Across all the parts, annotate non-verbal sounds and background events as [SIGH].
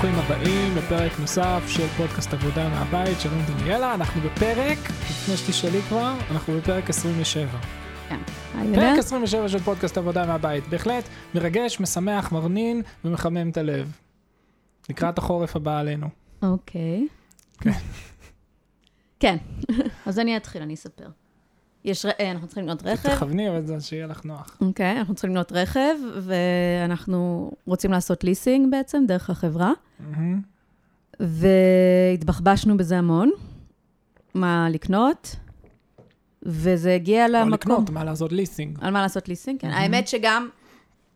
ברוכים הבאים לפרק נוסף של פודקאסט עבודה מהבית, שלום דניאלה, אנחנו בפרק, לפני שתשאלי כבר, אנחנו בפרק 27. כן. פרק יודע? 27 של פודקאסט עבודה מהבית, בהחלט מרגש, משמח, מרנין ומחמם את הלב. לקראת החורף הבא עלינו. אוקיי. כן. [LAUGHS] כן, [LAUGHS] אז אני אתחיל, אני אספר. יש, אה, אנחנו צריכים לקנות רכב. תכווני, אבל זה שיהיה לך נוח. אוקיי, אנחנו צריכים לקנות רכב, ואנחנו רוצים לעשות ליסינג בעצם, דרך החברה, מהמם. והתבחבשנו בזה המון, מה לקנות, וזה הגיע לא למקום. לקנות, מה לעשות ליסינג. על מה לעשות ליסינג, כן. מהמם. האמת שגם,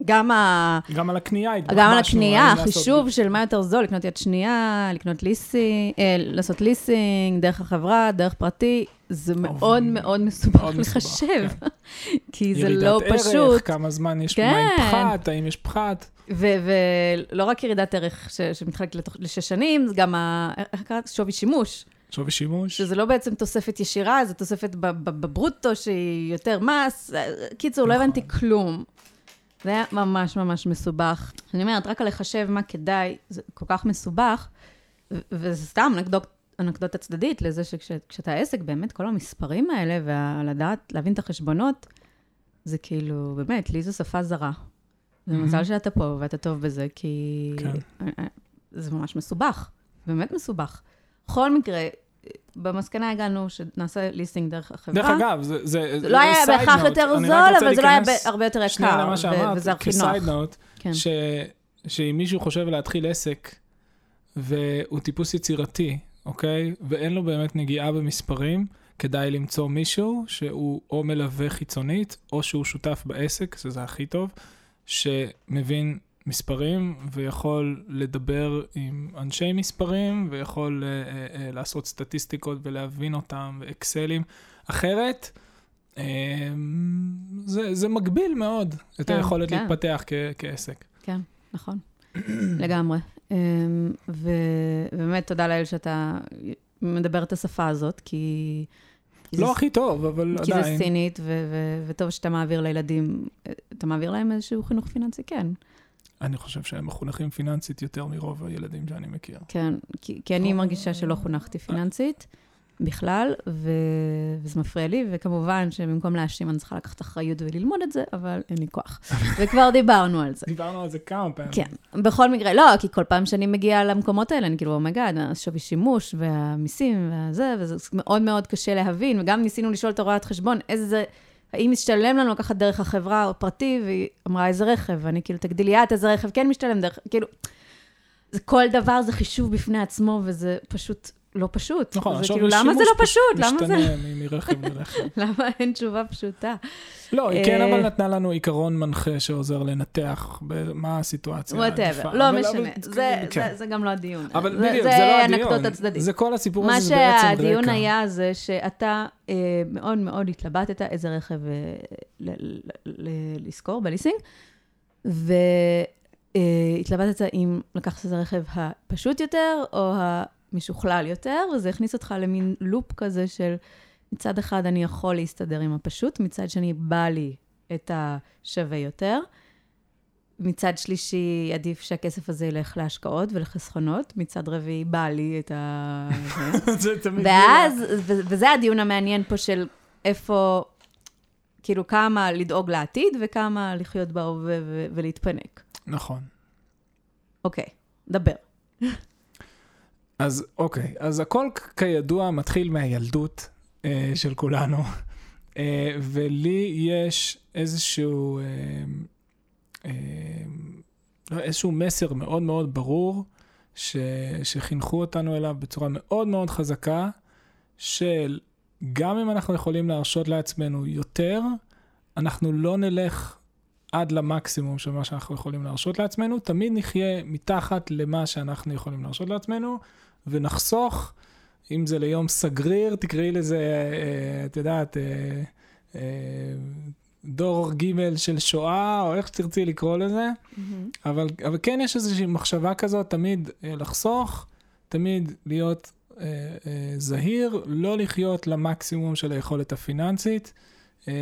גם ה... גם על הקנייה התבחבשנו. גם על הקנייה, החישוב של מה יותר זול, לקנות יד שנייה, לקנות ליסינג, אה, לעשות ליסינג, דרך החברה, דרך פרטי, זה מאוד מאוד מסובך לחשב, [LAUGHS] כי זה ירידת לא ערך, פשוט. כמה זמן יש, כן. מה עם פחת, האם יש פחת. ולא רק ירידת ערך ש- שמתחלקת לשש שנים, זה גם ה... איך קראת? שווי שימוש. שווי שימוש. שזה לא בעצם תוספת ישירה, זה תוספת ב- ב- בברוטו שהיא יותר מס. קיצור, לא נכון. הבנתי כלום. זה היה ממש ממש מסובך. אני אומרת, רק על לחשב מה כדאי, זה כל כך מסובך, ו- וזה סתם אנקדוט, אנקדוטה צדדית לזה שכשאתה עסק, באמת כל המספרים האלה, ולדעת, להבין את החשבונות, זה כאילו, באמת, לי זו שפה זרה. זה. מזל שאתה פה ואתה טוב בזה, כי כן. זה ממש מסובך, באמת מסובך. בכל מקרה, במסקנה הגענו שנעשה ליסטינג דרך החברה. דרך אגב, זה... זה זה לא היה side בהכרח note, יותר זול, אבל זה לא היה הרבה יותר שנייה יקר, למה ו- שאמרת, וזה הכי נוח. כסייד נוט, כן. ש... שאם מישהו חושב להתחיל עסק, והוא טיפוס יצירתי, אוקיי? ואין לו באמת נגיעה במספרים, כדאי למצוא מישהו שהוא או מלווה חיצונית, או שהוא שותף בעסק, שזה הכי טוב, שמבין מספרים ויכול לדבר עם אנשי מספרים, ויכול אה, אה, אה, לעשות סטטיסטיקות ולהבין אותם, ואקסלים. אחרת, אה, זה, זה מגביל מאוד את כן, היכולת כן. להתפתח כ- כעסק. כן, נכון, [CLEARS THROAT] לגמרי. ו- ובאמת, תודה לאל שאתה מדבר את השפה הזאת, כי... כי לא זה- הכי טוב, אבל כי זה עדיין. סינית, ו- ו- וטוב שאתה מעביר לילדים, אתה מעביר להם איזשהו חינוך פיננסי, כן. אני חושב שהם מחונכים פיננסית יותר מרוב הילדים שאני מכיר. כן, כי, כי אני מרגישה שלא חונכתי פיננסית בכלל, ו... וזה מפריע לי, וכמובן שבמקום להאשים אני צריכה לקחת אחריות וללמוד את זה, אבל אין לי כוח. [LAUGHS] וכבר דיברנו על זה. דיברנו על זה כמה פעמים. כן, בכל מקרה, לא, כי כל פעם שאני מגיעה למקומות האלה, אני כאילו, oh my god, השווי שימוש והמיסים והזה, וזה מאוד מאוד קשה להבין, וגם ניסינו לשאול את הרואת חשבון, איזה, האם משתלם לנו לקחת דרך החברה או פרטי, והיא אמרה איזה רכב, ואני כאילו, תגדירי את איזה רכב? כן משתלם דרך, כאילו, זה כל דבר זה חישוב בפני עצמו, וזה פשוט לא פשוט. נכון, זה השווי כאילו, למה זה לא פשוט? למה זה... משתנה מרכב לרכב. [LAUGHS] למה אין תשובה פשוטה? לא, היא כן אה, אבל נתנה לנו עיקרון מנחה שעוזר לנתח מה הסיטואציה העדיפה. whatever, לא משנה, זה- כן. זה- זה גם לא הדיון. אבל זה- בדיוק, זה לא הדיון. אנקדוטה צדדית. זה כל הסיפור מה הזה, זה בעצם רקע. שהדיון היה זה שאתה אה, מאוד מאוד התלבטת איזה רכב אה, ל- ל- ל- לשכור בליסינג, והתלבטת אם לקחת את הרכב הפשוט יותר או המשוכלל יותר, וזה הכניס אותך למין לופ כזה של מצד אחד אני יכול להסתדר עם הפשוט, מצד שני בא לי את השווה יותר. מצד שלישי, עדיף שהכסף הזה ילך להשקעות ולחסכונות, מצד רביעי, בא לי את ה... [LAUGHS] זה. תמיד... ואז, וזה הדיון המעניין פה של איפה, כאילו, כמה לדאוג לעתיד וכמה לחיות בהווה ולהתפנק. נכון. אוקיי, דבר. אז אוקיי, אז הכל כידוע מתחיל מהילדות אה, של כולנו, [LAUGHS] אה, ולי יש איזשהו, אה, אה, לא, איזשהו מסר מאוד מאוד ברור, ש, שחינכו אותנו אליו בצורה מאוד מאוד חזקה, של גם אם אנחנו יכולים להרשות לעצמנו יותר, אנחנו לא נלך עד למקסימום של מה שאנחנו יכולים להרשות לעצמנו, תמיד נחיה מתחת למה שאנחנו יכולים להרשות לעצמנו, ונחסוך, אם זה ליום סגריר, תקראי לזה, אה, את יודעת, אה, אה, דור ג' של שואה, או איך שתרצי לקרוא לזה, אבל, אבל כן יש איזושהי מחשבה כזאת, תמיד אה, לחסוך, תמיד להיות אה, אה, זהיר, לא לחיות למקסימום של היכולת הפיננסית. אה,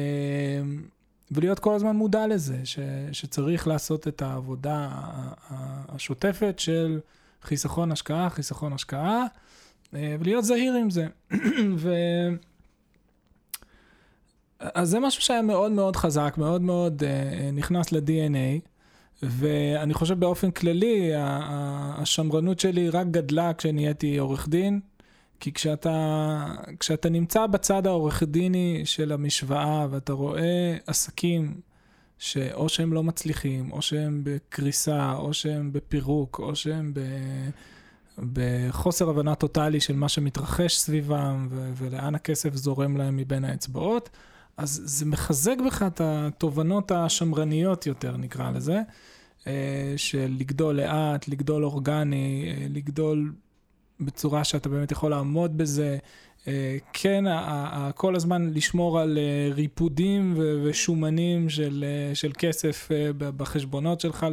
ולהיות כל הזמן מודע לזה, ש, שצריך לעשות את העבודה השוטפת של חיסכון השקעה, חיסכון השקעה, אה, ולהיות זהיר עם זה. [CLEARS THROAT] ו... אז זה משהו שהיה מאוד מאוד חזק, מאוד מאוד uh, נכנס ל-DNA, ואני חושב באופן כללי, השמרנות שלי רק גדלה כשנהייתי עורך דין, כי כשאתה, כשאתה נמצא בצד העורך דיני של המשוואה, ואתה רואה עסקים שאו שהם לא מצליחים, או שהם בקריסה, או שהם בפירוק, או שהם ב... בחוסר הבנה טוטאלי של מה שמתרחש סביבם ו- ולאן הכסף זורם להם מבין האצבעות, אז זה מחזק בך את התובנות השמרניות יותר, נקרא לזה, אה, של לגדול לאט, לגדול אורגני, אה, לגדול בצורה שאתה באמת יכול לעמוד בזה. אה, כן, כל הזמן לשמור על אה, ריפודים ושומנים של, אה, של כסף בחשבונות שלך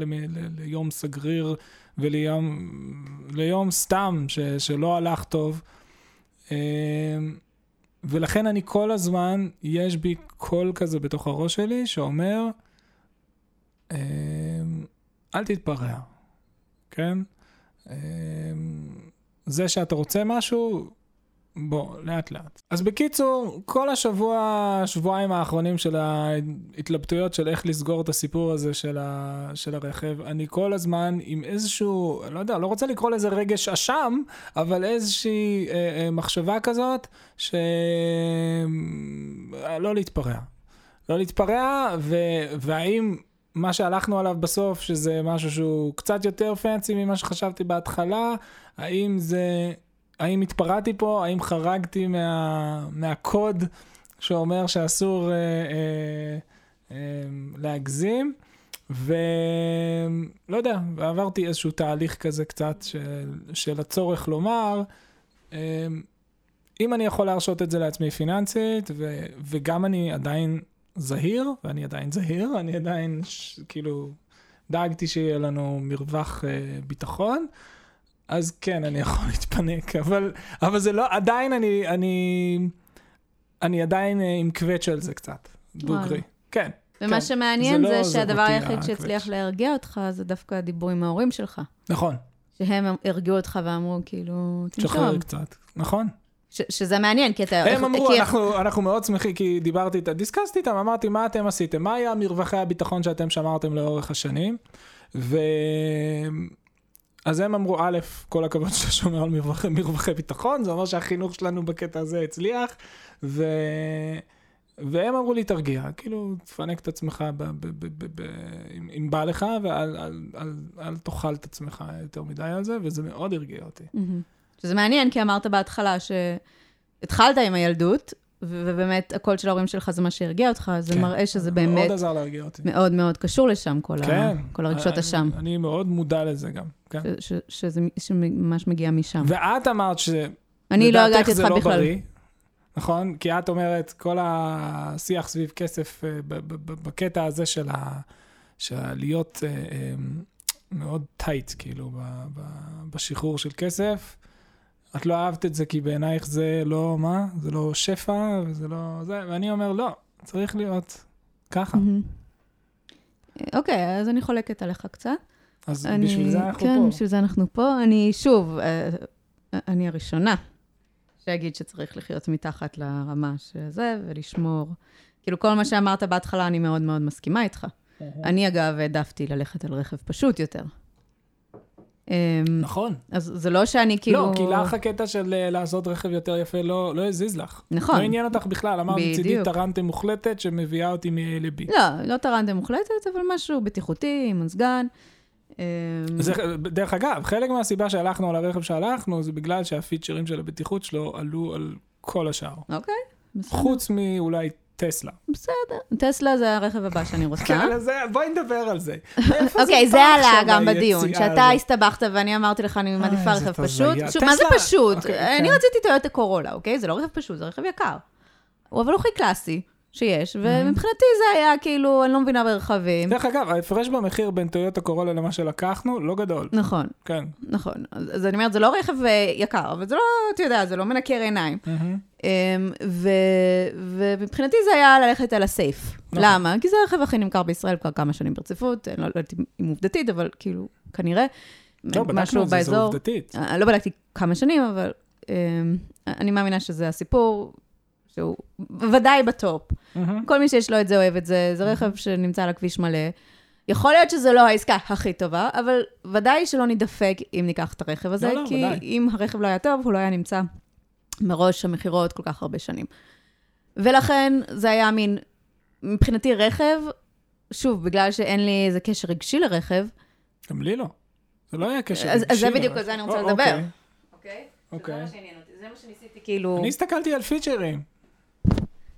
ליום סגריר וליום ליום סתם ש, שלא הלך טוב. ולכן אני כל הזמן, יש בי קול כזה בתוך הראש שלי שאומר, אל תתפרע, כן? זה שאתה רוצה משהו, בוא, לאט לאט. אז בקיצור, כל השבוע, שבועיים האחרונים של ההתלבטויות של איך לסגור את הסיפור הזה של, ה, של הרכב, אני כל הזמן עם איזשהו, לא יודע, לא רוצה לקרוא לזה רגש אשם, אבל איזושהי אה, אה, מחשבה כזאת, ש... אה, להתפרע. לא להתפרע, ו... והאם מה שהלכנו עליו בסוף, שזה משהו שהוא קצת יותר פנסי ממה שחשבתי בהתחלה, האם זה, האם התפרעתי פה, האם חרגתי מה, מהקוד שאומר שאסור אה, אה, אה, להגזים, ולא יודע, עברתי איזשהו תהליך כזה קצת של, של הצורך לומר, אה, אם אני יכול להרשות את זה לעצמי פיננסית, ו, וגם אני עדיין זהיר, ואני עדיין זהיר, אני עדיין, ש, כאילו, דאגתי שיהיה לנו מרווח אה, ביטחון, אז כן, אני יכול [LAUGHS] להתפנק, אבל, אבל זה לא, עדיין אני, אני, אני עדיין אה, עם קווץ' על זה קצת, דוגרי. כן. ומה כן. שמעניין זה זה לא שהדבר זוותי היחיד. שהצליח להרגיע אותך, זה דווקא הדיבור עם ההורים שלך. נכון, שהם הרגיעו אותך ואמרו, כאילו, שחרר תנשום. קצת, נכון. ש- שזה מעניין, כי אתה... הם אמרו, כי- אנחנו, אנחנו מאוד שמחים, כי דיברתי איתם, דיסקסתי איתם, אמרתי, מה אתם עשיתם? מה היה מרווחי הביטחון שאתם שמרתם לאורך השנים? ו... אז הם אמרו, א', כל הכבוד שאתה שומר על מרווחי, מרווחי ביטחון, זה אומר שהחינוך שלנו בקטע הזה הצליח, ו... והם אמרו לי, תרגיע, כאילו, תפנק את עצמך ב... ב... ב... ב... ב... אם, אם בא לך, ואל אל, אל, אל תאכל את עצמך יותר מדי על זה, וזה מאוד הרגיע אותי. מהמם. שזה מעניין, כי אמרת בהתחלה שהתחלת עם הילדות, ובאמת הקול של ההורים שלך זה מה שהרגיע אותך, זה כן. מראה שזה מאוד באמת עזר להרגיע אותי. מאוד מאוד קשור לשם, כל, כן. ה- כל הרגשות אני- אשם, אני מאוד מודע לזה גם, כן. ש- ש- שזה שממש מגיע משם. ואת אמרת שזה, אני לא זה אותך לא בכלל. בריא, נכון? כי את אומרת, כל השיח סביב כסף אה, ב- ב- ב- בקטע הזה של ה- של להיות אה, אה, מאוד טייט, כאילו, ב- ב- בשחרור של כסף. את לא אהבת את זה כי בעינייך זה לא, מה? זה לא שפע, וזה לא זה, ואני אומר, לא, צריך להיות ככה. אוקיי, אז אני חולקת עליך קצת. אז אני- בשביל זה אנחנו כן, פה. בשביל זה אנחנו פה. אני, שוב, אה, אני הראשונה שאגיד שצריך לחיות מתחת לרמה של זה, ולשמור. כאילו, כל מה שאמרת בהתחלה, אני מאוד מאוד מסכימה איתך. אני, אגב, העדפתי ללכת על רכב פשוט יותר. אמ, נכון. אז זה לא שאני כאילו... לא, כי לך הקטע של אה, לעשות רכב יותר יפה לא לא הזיז לך. נכון. לא עניין אותך בכלל, אמרת מצידי. טרנטה מוחלטת שמביאה אותי מ-A ל-B. לא, לא טרנטה מוחלטת, אבל משהו בטיחותי, עם מזגן. אמ, זה, דרך אגב, חלק מהסיבה שהלכנו על הרכב שהלכנו, זה בגלל שהפיצ'רים של הבטיחות שלו עלו על כל השאר. אוקיי. חוץ מאולי טסלה. בסדר. טסלה זה הרכב הבא שאני רוצה. כן, אז זה- בואי נדבר על זה. אוקיי, זה עלה גם בדיון, שאתה? הסתבכת ואני אמרתי לך, אני מעדיפה איזה רכב. פשוט. שוב, מה זה? פשוט? אוקיי, אני כן. רציתי טויוטה קורולה, אוקיי? זה לא רכב פשוט, זה רכב יקר. הוא- אבל הוא הכי קלאסי. שיש, ומבחינתי זה היה כאילו, אני לא מבינה ברכבים. דרך אגב, ההפרש במחיר בין טויוטה קורולה למה שלקחנו, לא גדול. נכון, כן. נכון. אז אז אני אומרת, זה לא רכב אה, יקר, אבל זה לא, אתה יודע, זה לא מנקר עיניים. אמ, ו- ומבחינתי זה היה ללכת על הסייף. נכון. למה? כי זה הרכב הכי נמכר בישראל כבר כמה שנים ברציפות, אני לא יודעת אם עובדתית, אבל כאילו, כנראה. לא, בדקנו את זה, זה. עובדתית. אני לא בדקתי כמה שנים, אבל אמ, אני מאמינה שזה הסיפור, שהוא ודאי בטופ. מהמם. כל מי שיש לו את זה אוהב את זה, זה רכב שנמצא על הכביש מלא. יכול להיות שזו לא העסקה הכי טובה, אבל ודאי שלא נידפק אם ניקח את הרכב הזה, לא, לא, כי ודאי. אם הרכב לא היה טוב, הוא לא היה נמצא מראש המכירות כל כך הרבה שנים. ולכן זה היה מין, מבחינתי רכב, שוב, בגלל שאין לי איזה קשר רגשי לרכב, גם לי לא. זה לא היה קשר אז- אז זה רגשי, בדיוק על זה אני רוצה או, לדבר. אוקיי. אוקיי? אוקיי. זה מה שעניין אותי, זה מה שניסיתי כאילו... אני הסתכלתי על פיצ'רים.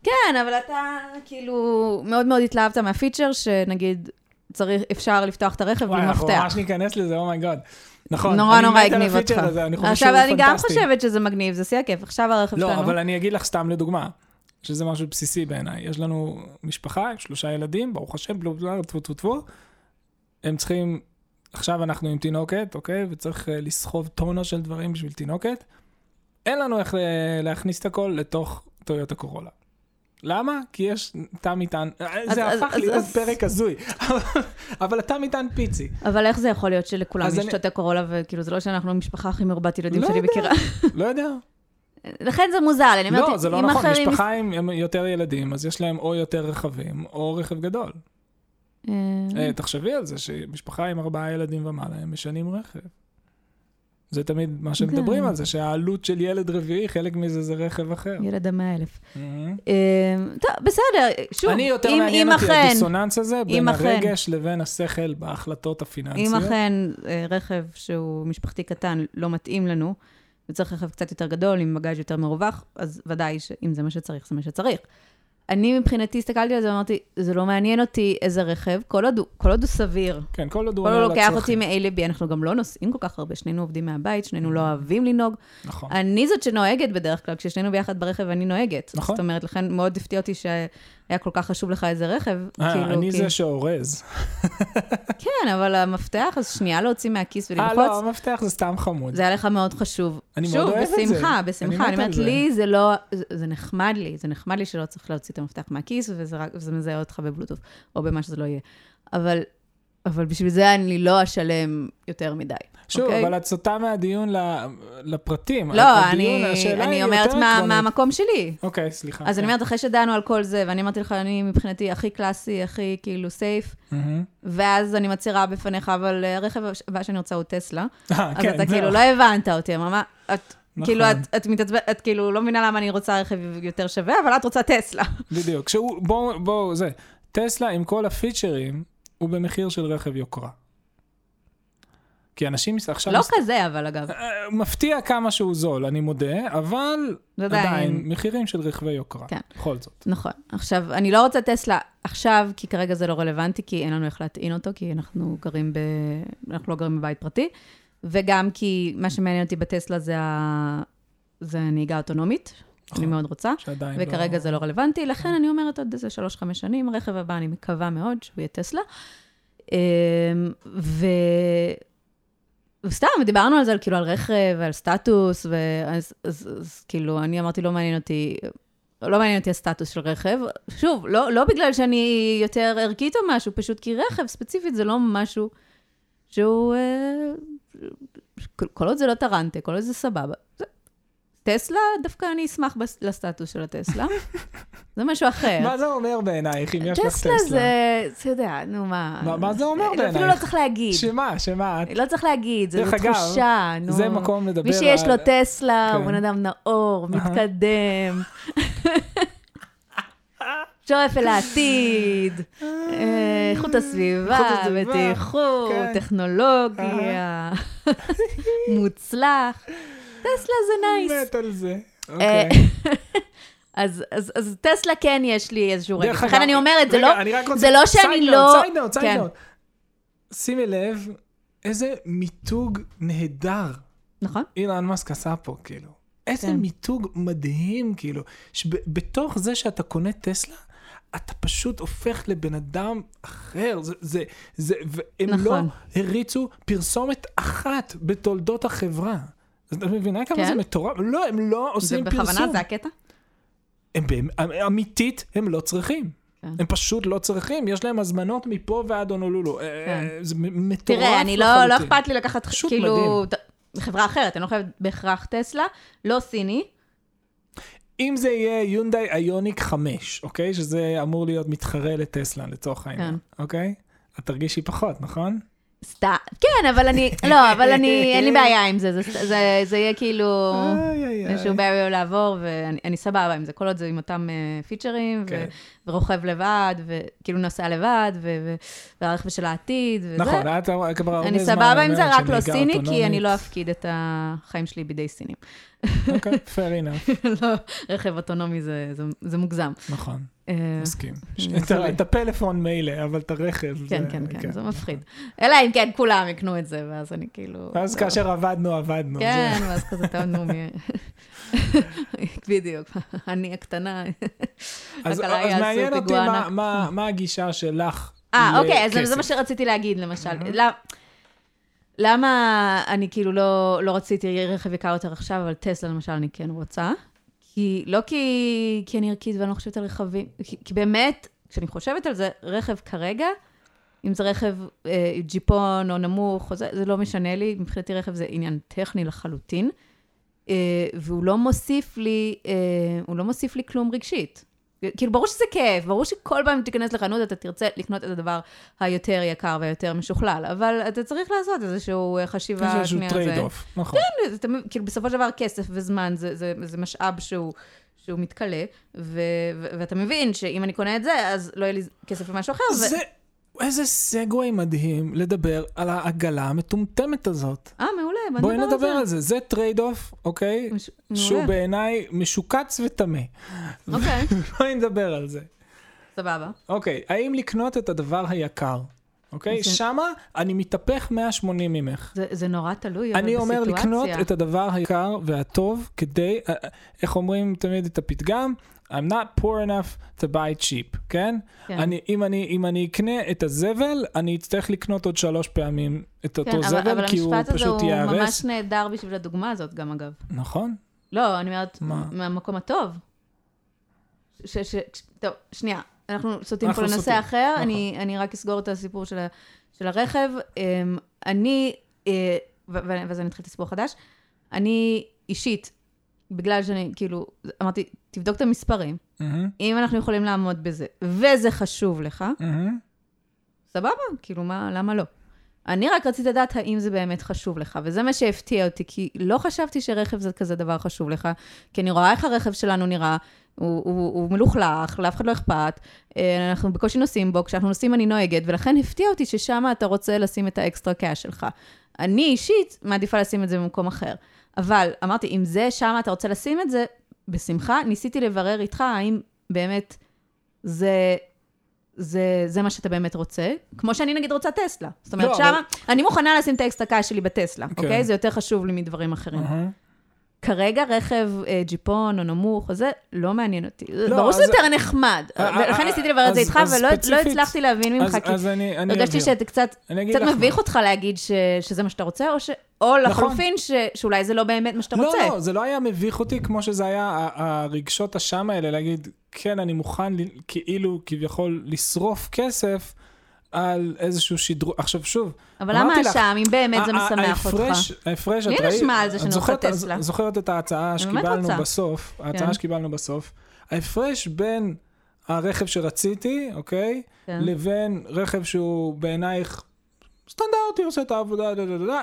כן, אבל אתה כאילו מאוד מאוד התלהבת מהפיצ'ר, שנגיד צריך, אפשר לפתוח את הרכב וואי, בלי אנחנו מפתח. ממש ניכנס לזה, oh my god. נכון. נורא נורא הגניב אותך. הזה, אני חושב עכשיו, אני גם פנטסטי. חושבת שזה מגניב, זה שיא הכיף. עכשיו הרכב לא, שלנו. אבל אני אגיד לך סתם לדוגמה, שזה משהו בסיסי בעיניי. יש לנו משפחה שלושה ילדים, ברוך השם, בלו בלו, טפו טפו טפו. הם צריכים, עכשיו אנחנו עם תינוקת, אוקיי? וצריך אה, לסחוב טונה של דברים בשביל תינוקת. אין לנו איך אה, להכניס את הכל לתוך טויוטה קורולה. למה? כי יש תא מטען, אה, זה אז- הפך אז- להיות אז- פרק הזוי, [LAUGHS] אבל התא מטען פיצי. אבל איך זה יכול להיות שלכולם יש אני- טוטה קורולה, וכאילו זה לא שאנחנו המשפחה הכי מרובת ילדים לא שאני יודע. מכירה. [LAUGHS] לא יודע. לכן זה מוזר, אני אומרת, לא, זה לא נכון, אחרים... משפחה עם עם יותר ילדים, אז יש להם או יותר רכבים, או רכב גדול. אה, אה, תחשבי על זה שמשפחה עם ארבעה ילדים ומעלה, הם משנים רכב. זה תמיד מה שמדברים כן. על זה, שהעלות של ילד רביעי, חלק מזה זה רכב אחר. ילד המאה אלף. אה, טוב, בסדר, שוב, אני יותר אם- מעניין אם אותי אכן- הדיסוננס הזה בין אם אכן- הרגש לבין השכל בהחלטות הפיננסיות. אם אכן אה, רכב שהוא משפחתי קטן לא מתאים לנו, וצריך רכב קצת יותר גדול, עם בגאז' יותר מרווח, אז ודאי שאם זה מה שצריך, זה מה שצריך. אני מבחינתי הסתכלתי על זה ואמרתי, זה לא מעניין אותי איזה רכב, כל עוד כל עוד הוא סביר. כן, כל עוד הוא כל עוד הוא לוקח אותי. מ-A ל-B, אנחנו גם לא נוסעים כל כך הרבה, שנינו עובדים מהבית, שנינו לא אוהבים לנהוג. נכון. אני זאת שנוהגת בדרך כלל, כששנינו ביחד ברכב אני נוהגת. נכון. זאת אומרת, לכן מאוד הפתיע אותי שהיה כל כך חשוב לך איזה רכב. אה, כאילו, אני כי- זה שאורז. [LAUGHS] כן, אבל המפתח, אז שנייה להוציא מהכיס אה, וללחוץ. לא, המפתח זה סתם חמוד. זה היה לך מאוד חשוב. אני מאוד אוהב את זה. שוב, בשמחה, בשמחה. אני אומרת. לי זה לא, זה, זה נחמד לי, זה נחמד לי שלא צריך להוציא את המפתח מהכיס, וזה רק, וזה מזהה אותך בבלוטות', או במה שזה לא יהיה. אבל, אבל בשביל זה אני לא אשלם יותר מדי. שוב, אוקיי? אבל את סוטה מהדיון לפרטים. לא, הדיון, אני, אני אומרת מה, עקרונית. מהמקום שלי. אוקיי, סליחה. אז אני אומרת, אחרי שדנו על כל זה, ואני אמרתי לך, אני מבחינתי הכי קלאסי, הכי כאילו סייף, מהמם. ואז אני מצהירה בפניך, אבל אה, הרכב הבא שאני רוצה הוא טסלה. אה, אז כן, אתה. כאילו לא הבנת אותי, אמרה, את... נכון. כאילו, את, את מתעצבנת, את כאילו לא מבינה למה אני רוצה רכב יותר שווה, אבל את רוצה טסלה. בדיוק. בואו, בואו, זה. טסלה עם כל הפיצ'רים, הוא במחיר של רכב יוקרה. כי אנשים עכשיו... לא מס- כזה, אבל אגב. אה, מפתיע כמה שהוא זול, אני מודה, אבל עדיין, עדיין. מחירים של רכבי יוקרה. כן. בכל זאת. נכון. עכשיו, אני לא רוצה טסלה עכשיו, כי כרגע זה לא רלוונטי, כי אין לנו איך להטעין אותו, כי אנחנו גרים ב... אנחנו לא גרים בבית פרטי, וגם כי מה שמעניין אותי בטסלה זה, ה... זה הנהיגה האוטונומית, אני נכון. מאוד רוצה. וכרגע לא... זה לא רלוונטי, לכן אני אומרת עוד איזה שלוש-חמש שנים, הרכב הבא, אני מקווה מאוד שהוא יהיה טסלה. אמ, ו... וסתם, דיברנו על זה, כאילו, על רכב, על סטטוס, ואז אז, אז, כאילו, אני אמרתי, לא מעניין אותי, לא מעניין אותי הסטטוס של רכב. שוב, לא, לא בגלל שאני יותר ערכית או משהו, פשוט כי רכב ספציפית זה לא משהו שהוא... אה, כל עוד זה לא טרנטה, כל עוד זה סבבה. זה- טסלה, דווקא אני אשמח בס- לסטטוס של הטסלה. [LAUGHS] זה משהו אחר. מה זה אומר בעינייך, אם יש לך טסלה? טסלה זה, אתה יודע, נו מה. מה- זה אומר אפילו בעינייך? לא צריך להגיד. שמה, שמה? לא צריך להגיד, זו תחושה, נו. זה מקום לדבר מי שיש לו על- טסלה, הוא כן. בן אדם נאור, מתקדם. [LAUGHS] שואף אל העתיד, אה, איכות הסביבה, איכות הסביבה, בטיחות, כן. טכנולוגיה, [LAUGHS] מוצלח. טסלה זה נייס. מת על זה. אה, אוקיי. [LAUGHS] אז, אז, אז טסלה כן יש לי איזשהו רגע. דרך לכן אני אומרת, זה לא, רוצה- זה לא שאני לא... note, side כן. שימי לב איזה מיתוג נהדר נכון? אילן מאסק עשה פה, כאילו. איזה כן. מיתוג מדהים, כאילו. שבתוך זה שאתה קונה טסלה, אתה פשוט הופך לבן אדם אחר. זה, זה, זה, והם נכון. לא הריצו פרסומת אחת בתולדות החברה. אז את מבינה כמה כן? זה מטורף? לא, הם לא עושים פרסום. זה בכוונה, זה הקטע? הם, הם, אמיתית, הם לא צריכים. כן. הם פשוט לא צריכים, יש להם הזמנות מפה ועד הונולולו. אה, כן. זה מטורף תראה, אני לא, לא אכפת לי לקחת, כאילו, חברה אחרת, אני לא חייבת בהכרח טסלה, לא סיני. אם זה יהיה יונדאי איוניק 5, אוקיי? שזה אמור להיות מתחרה לטסלה לצורך העניין, כן. אוקיי? את תרגישי פחות, נכון? סתם, כן, אבל אני, לא, אבל אני, [LAUGHS] אין לי בעיה עם זה, זה, זה, זה יהיה כאילו איזשהו בעיה לעבור, ואני סבבה עם זה, כל עוד זה עם אותם פיצ'רים, כן. ורוכב לבד, וכאילו נוסע לבד, והרכב של העתיד, וזה. נכון, את כבר הרבה זמן אני סבבה עם זה, רק לא סיני, כי אני לא אפקיד את החיים שלי בידי סינים. אוקיי, fair enough. [LAUGHS] לא, רכב אוטונומי זה מוגזם. נכון. אה, מסכים. את הפלאפון מילא, אבל את הרכב זה... כן, כן, כן, זה מפחיד. אלא אם כן כולם יקנו את זה, ואז אני כאילו... ואז כאשר עבדנו, עבדנו. כן, ואז כזה [LAUGHS] טענו מ... [LAUGHS] בדיוק, אני הקטנה. אז מעניין אותי מה הגישה שלך אה, אוקיי, אז זה מה שרציתי להגיד, למשל. למה אני כאילו לא, לא רציתי רכב יקר יותר עכשיו, אבל טסלה למשל אני כן רוצה? כי, לא כי, כי אני ערכית ואני לא חושבת על רכבים, כי, כי באמת, כשאני חושבת על זה, רכב כרגע, אם זה רכב אה, ג'יפון או נמוך, או זה, זה לא משנה לי, מבחינתי רכב זה עניין טכני לחלוטין, אה, והוא לא מוסיף לי, אה, הוא לא מוסיף לי כלום רגשית. כאילו, ברור שזה כיף, ברור שכל פעם תיכנס לחנות, אתה תרצה לקנות את הדבר היותר יקר והיותר משוכלל, אבל אתה צריך לעשות איזשהו אה, חשיבה איזשהו trade off, נכון. כן, זה, כאילו, בסופו של דבר כסף וזמן זה, זה, זה משאב שהוא... שהוא מתכלה, ו- ו- ואתה מבין שאם אני קונה את זה, אז לא יהיה לי כסף למשהו אחר. זה, ו- איזה segue מדהים לדבר על העגלה המטומטמת הזאת. אה, מעולה, בוא נדבר על זה. בואי נדבר על זה. זה trade off, אוקיי? מש... שהוא בעיניי משוקץ וטמא. אוקיי. [LAUGHS] בואי נדבר על זה. סבבה. אוקיי, האם לקנות את הדבר היקר? אוקיי? זה... שמה אני מתהפך 180 ממך. זה, זה נורא תלוי, אבל בסיטואציה. אני אומר לקנות את הדבר היקר והטוב כדי, אה, אה, איך אומרים תמיד את הפתגם? I'm not poor enough to buy cheap, כן? כן. אני, אם, אני, אם אני אקנה את הזבל, אני אצטרך לקנות עוד שלוש פעמים את אותו כן, זבל, אבל, כי הוא פשוט ייהרס. אבל המשפט הזה הוא ממש נהדר בשביל הדוגמה הזאת גם, אגב. נכון. לא, אני אומרת, מהמקום הטוב. ש, ש, ש, טוב, שנייה, אנחנו סוטים פה לנושא אחר, נכון. אני, אני רק אסגור את הסיפור של, ה, של הרכב. אמ, אני, אה, ואז אני אתחיל את הסיפור החדש, אני אישית, בגלל שאני, כאילו, אמרתי, תבדוק את המספרים, mm-hmm. אם אנחנו יכולים לעמוד בזה, וזה חשוב לך, mm-hmm. סבבה, כאילו, מה, למה לא? אני רק רציתי לדעת האם זה באמת חשוב לך, וזה מה שהפתיע אותי, כי לא חשבתי שרכב זה כזה דבר חשוב לך, כי אני רואה איך הרכב שלנו נראה, הוא, הוא, הוא מלוכלך, לאף אחד לא אכפת, אה, אנחנו בקושי נוסעים בו, כשאנחנו נוסעים אני נוהגת, ולכן הפתיע אותי ששם אתה רוצה לשים את ה extra cash שלך. אני אישית מעדיפה לשים את זה במקום אחר. אבל אמרתי, אם זה שם אתה רוצה לשים את זה, בשמחה. ניסיתי לברר איתך האם באמת זה, זה, זה מה שאתה באמת רוצה. כמו שאני נגיד רוצה טסלה. זאת אומרת, לא, שמה, אבל... אני מוכנה לשים את ה extra cash שלי בטסלה, כן. אוקיי? זה יותר חשוב לי מדברים אחרים. Uh-huh. כרגע רכב אה, ג'יפון או נמוך או זה, לא מעניין אותי. לא, ברור שזה יותר נחמד. אה, אה, ולכן ניסיתי לברר את זה איתך, ולא לא הצלחתי להבין ממך, כי הרגשתי שאתה קצת מביך אותך להגיד שזה מה שאתה רוצה, או נכון. לחלופין, שאולי זה לא באמת מה שאתה לא, רוצה. לא, לא, זה לא היה מביך אותי כמו שזה היה הרגשות אשם האלה, להגיד, כן, אני מוכן כאילו כביכול לשרוף כסף. על איזשהו שדרוג, עכשיו שוב, אבל למה האשם, אם באמת זה משמח אותך? ההפרש, את ראית, לי נשמע על זה שאני רוצה טסלה. זוכרת את ההצעה שקיבלנו בסוף, ההצעה כן. שקיבלנו בסוף, ההפרש בין הרכב שרציתי, אוקיי, כן. לבין רכב שהוא בעינייך סטנדרטי, עושה את העבודה,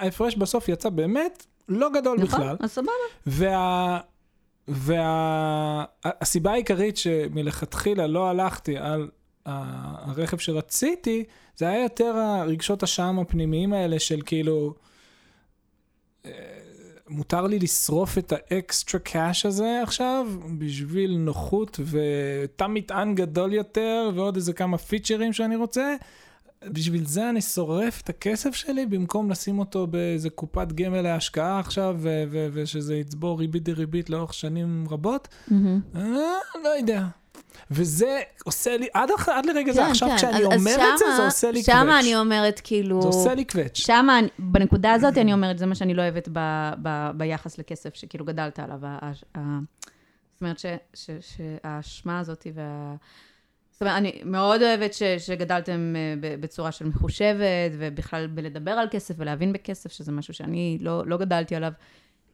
ההפרש בסוף יצא באמת לא גדול נכון, בכלל. נכון, אז סבבה. וה... והסיבה וה... העיקרית שמלכתחילה לא הלכתי על הרכב שרציתי, זה היה יותר הרגשות השם הפנימיים האלה של כאילו, אה, מותר לי לשרוף את האקסטרה קאש הזה עכשיו בשביל נוחות ותא מטען גדול יותר ועוד איזה כמה פיצ'רים שאני רוצה. בשביל זה אני שורף את הכסף שלי במקום לשים אותו באיזה קופת גמל להשקעה עכשיו ושזה יצבור ריבית דריבית לאורך שנים רבות? Mm-hmm. אה, לא יודע. וזה עושה לי, עד, עד לרגע זה, כן, עכשיו כן. כשאני אז- אז אומר את זה, זה עושה לי קווץ'. שמה אני אומרת, כאילו... זה עושה לי קווץ'. שמה, בנקודה הזאת אני אומרת, זה מה שאני לא אוהבת ב, ב, ביחס לכסף שכאילו גדלת עליו. ה, ה, ה, זאת אומרת שהאשמה הזאת וה... זאת אומרת, אני מאוד אוהבת ש, שגדלתם אה, בצורה של מחושבת, ובכלל בלדבר על כסף ולהבין בכסף, שזה משהו שאני לא, לא גדלתי עליו.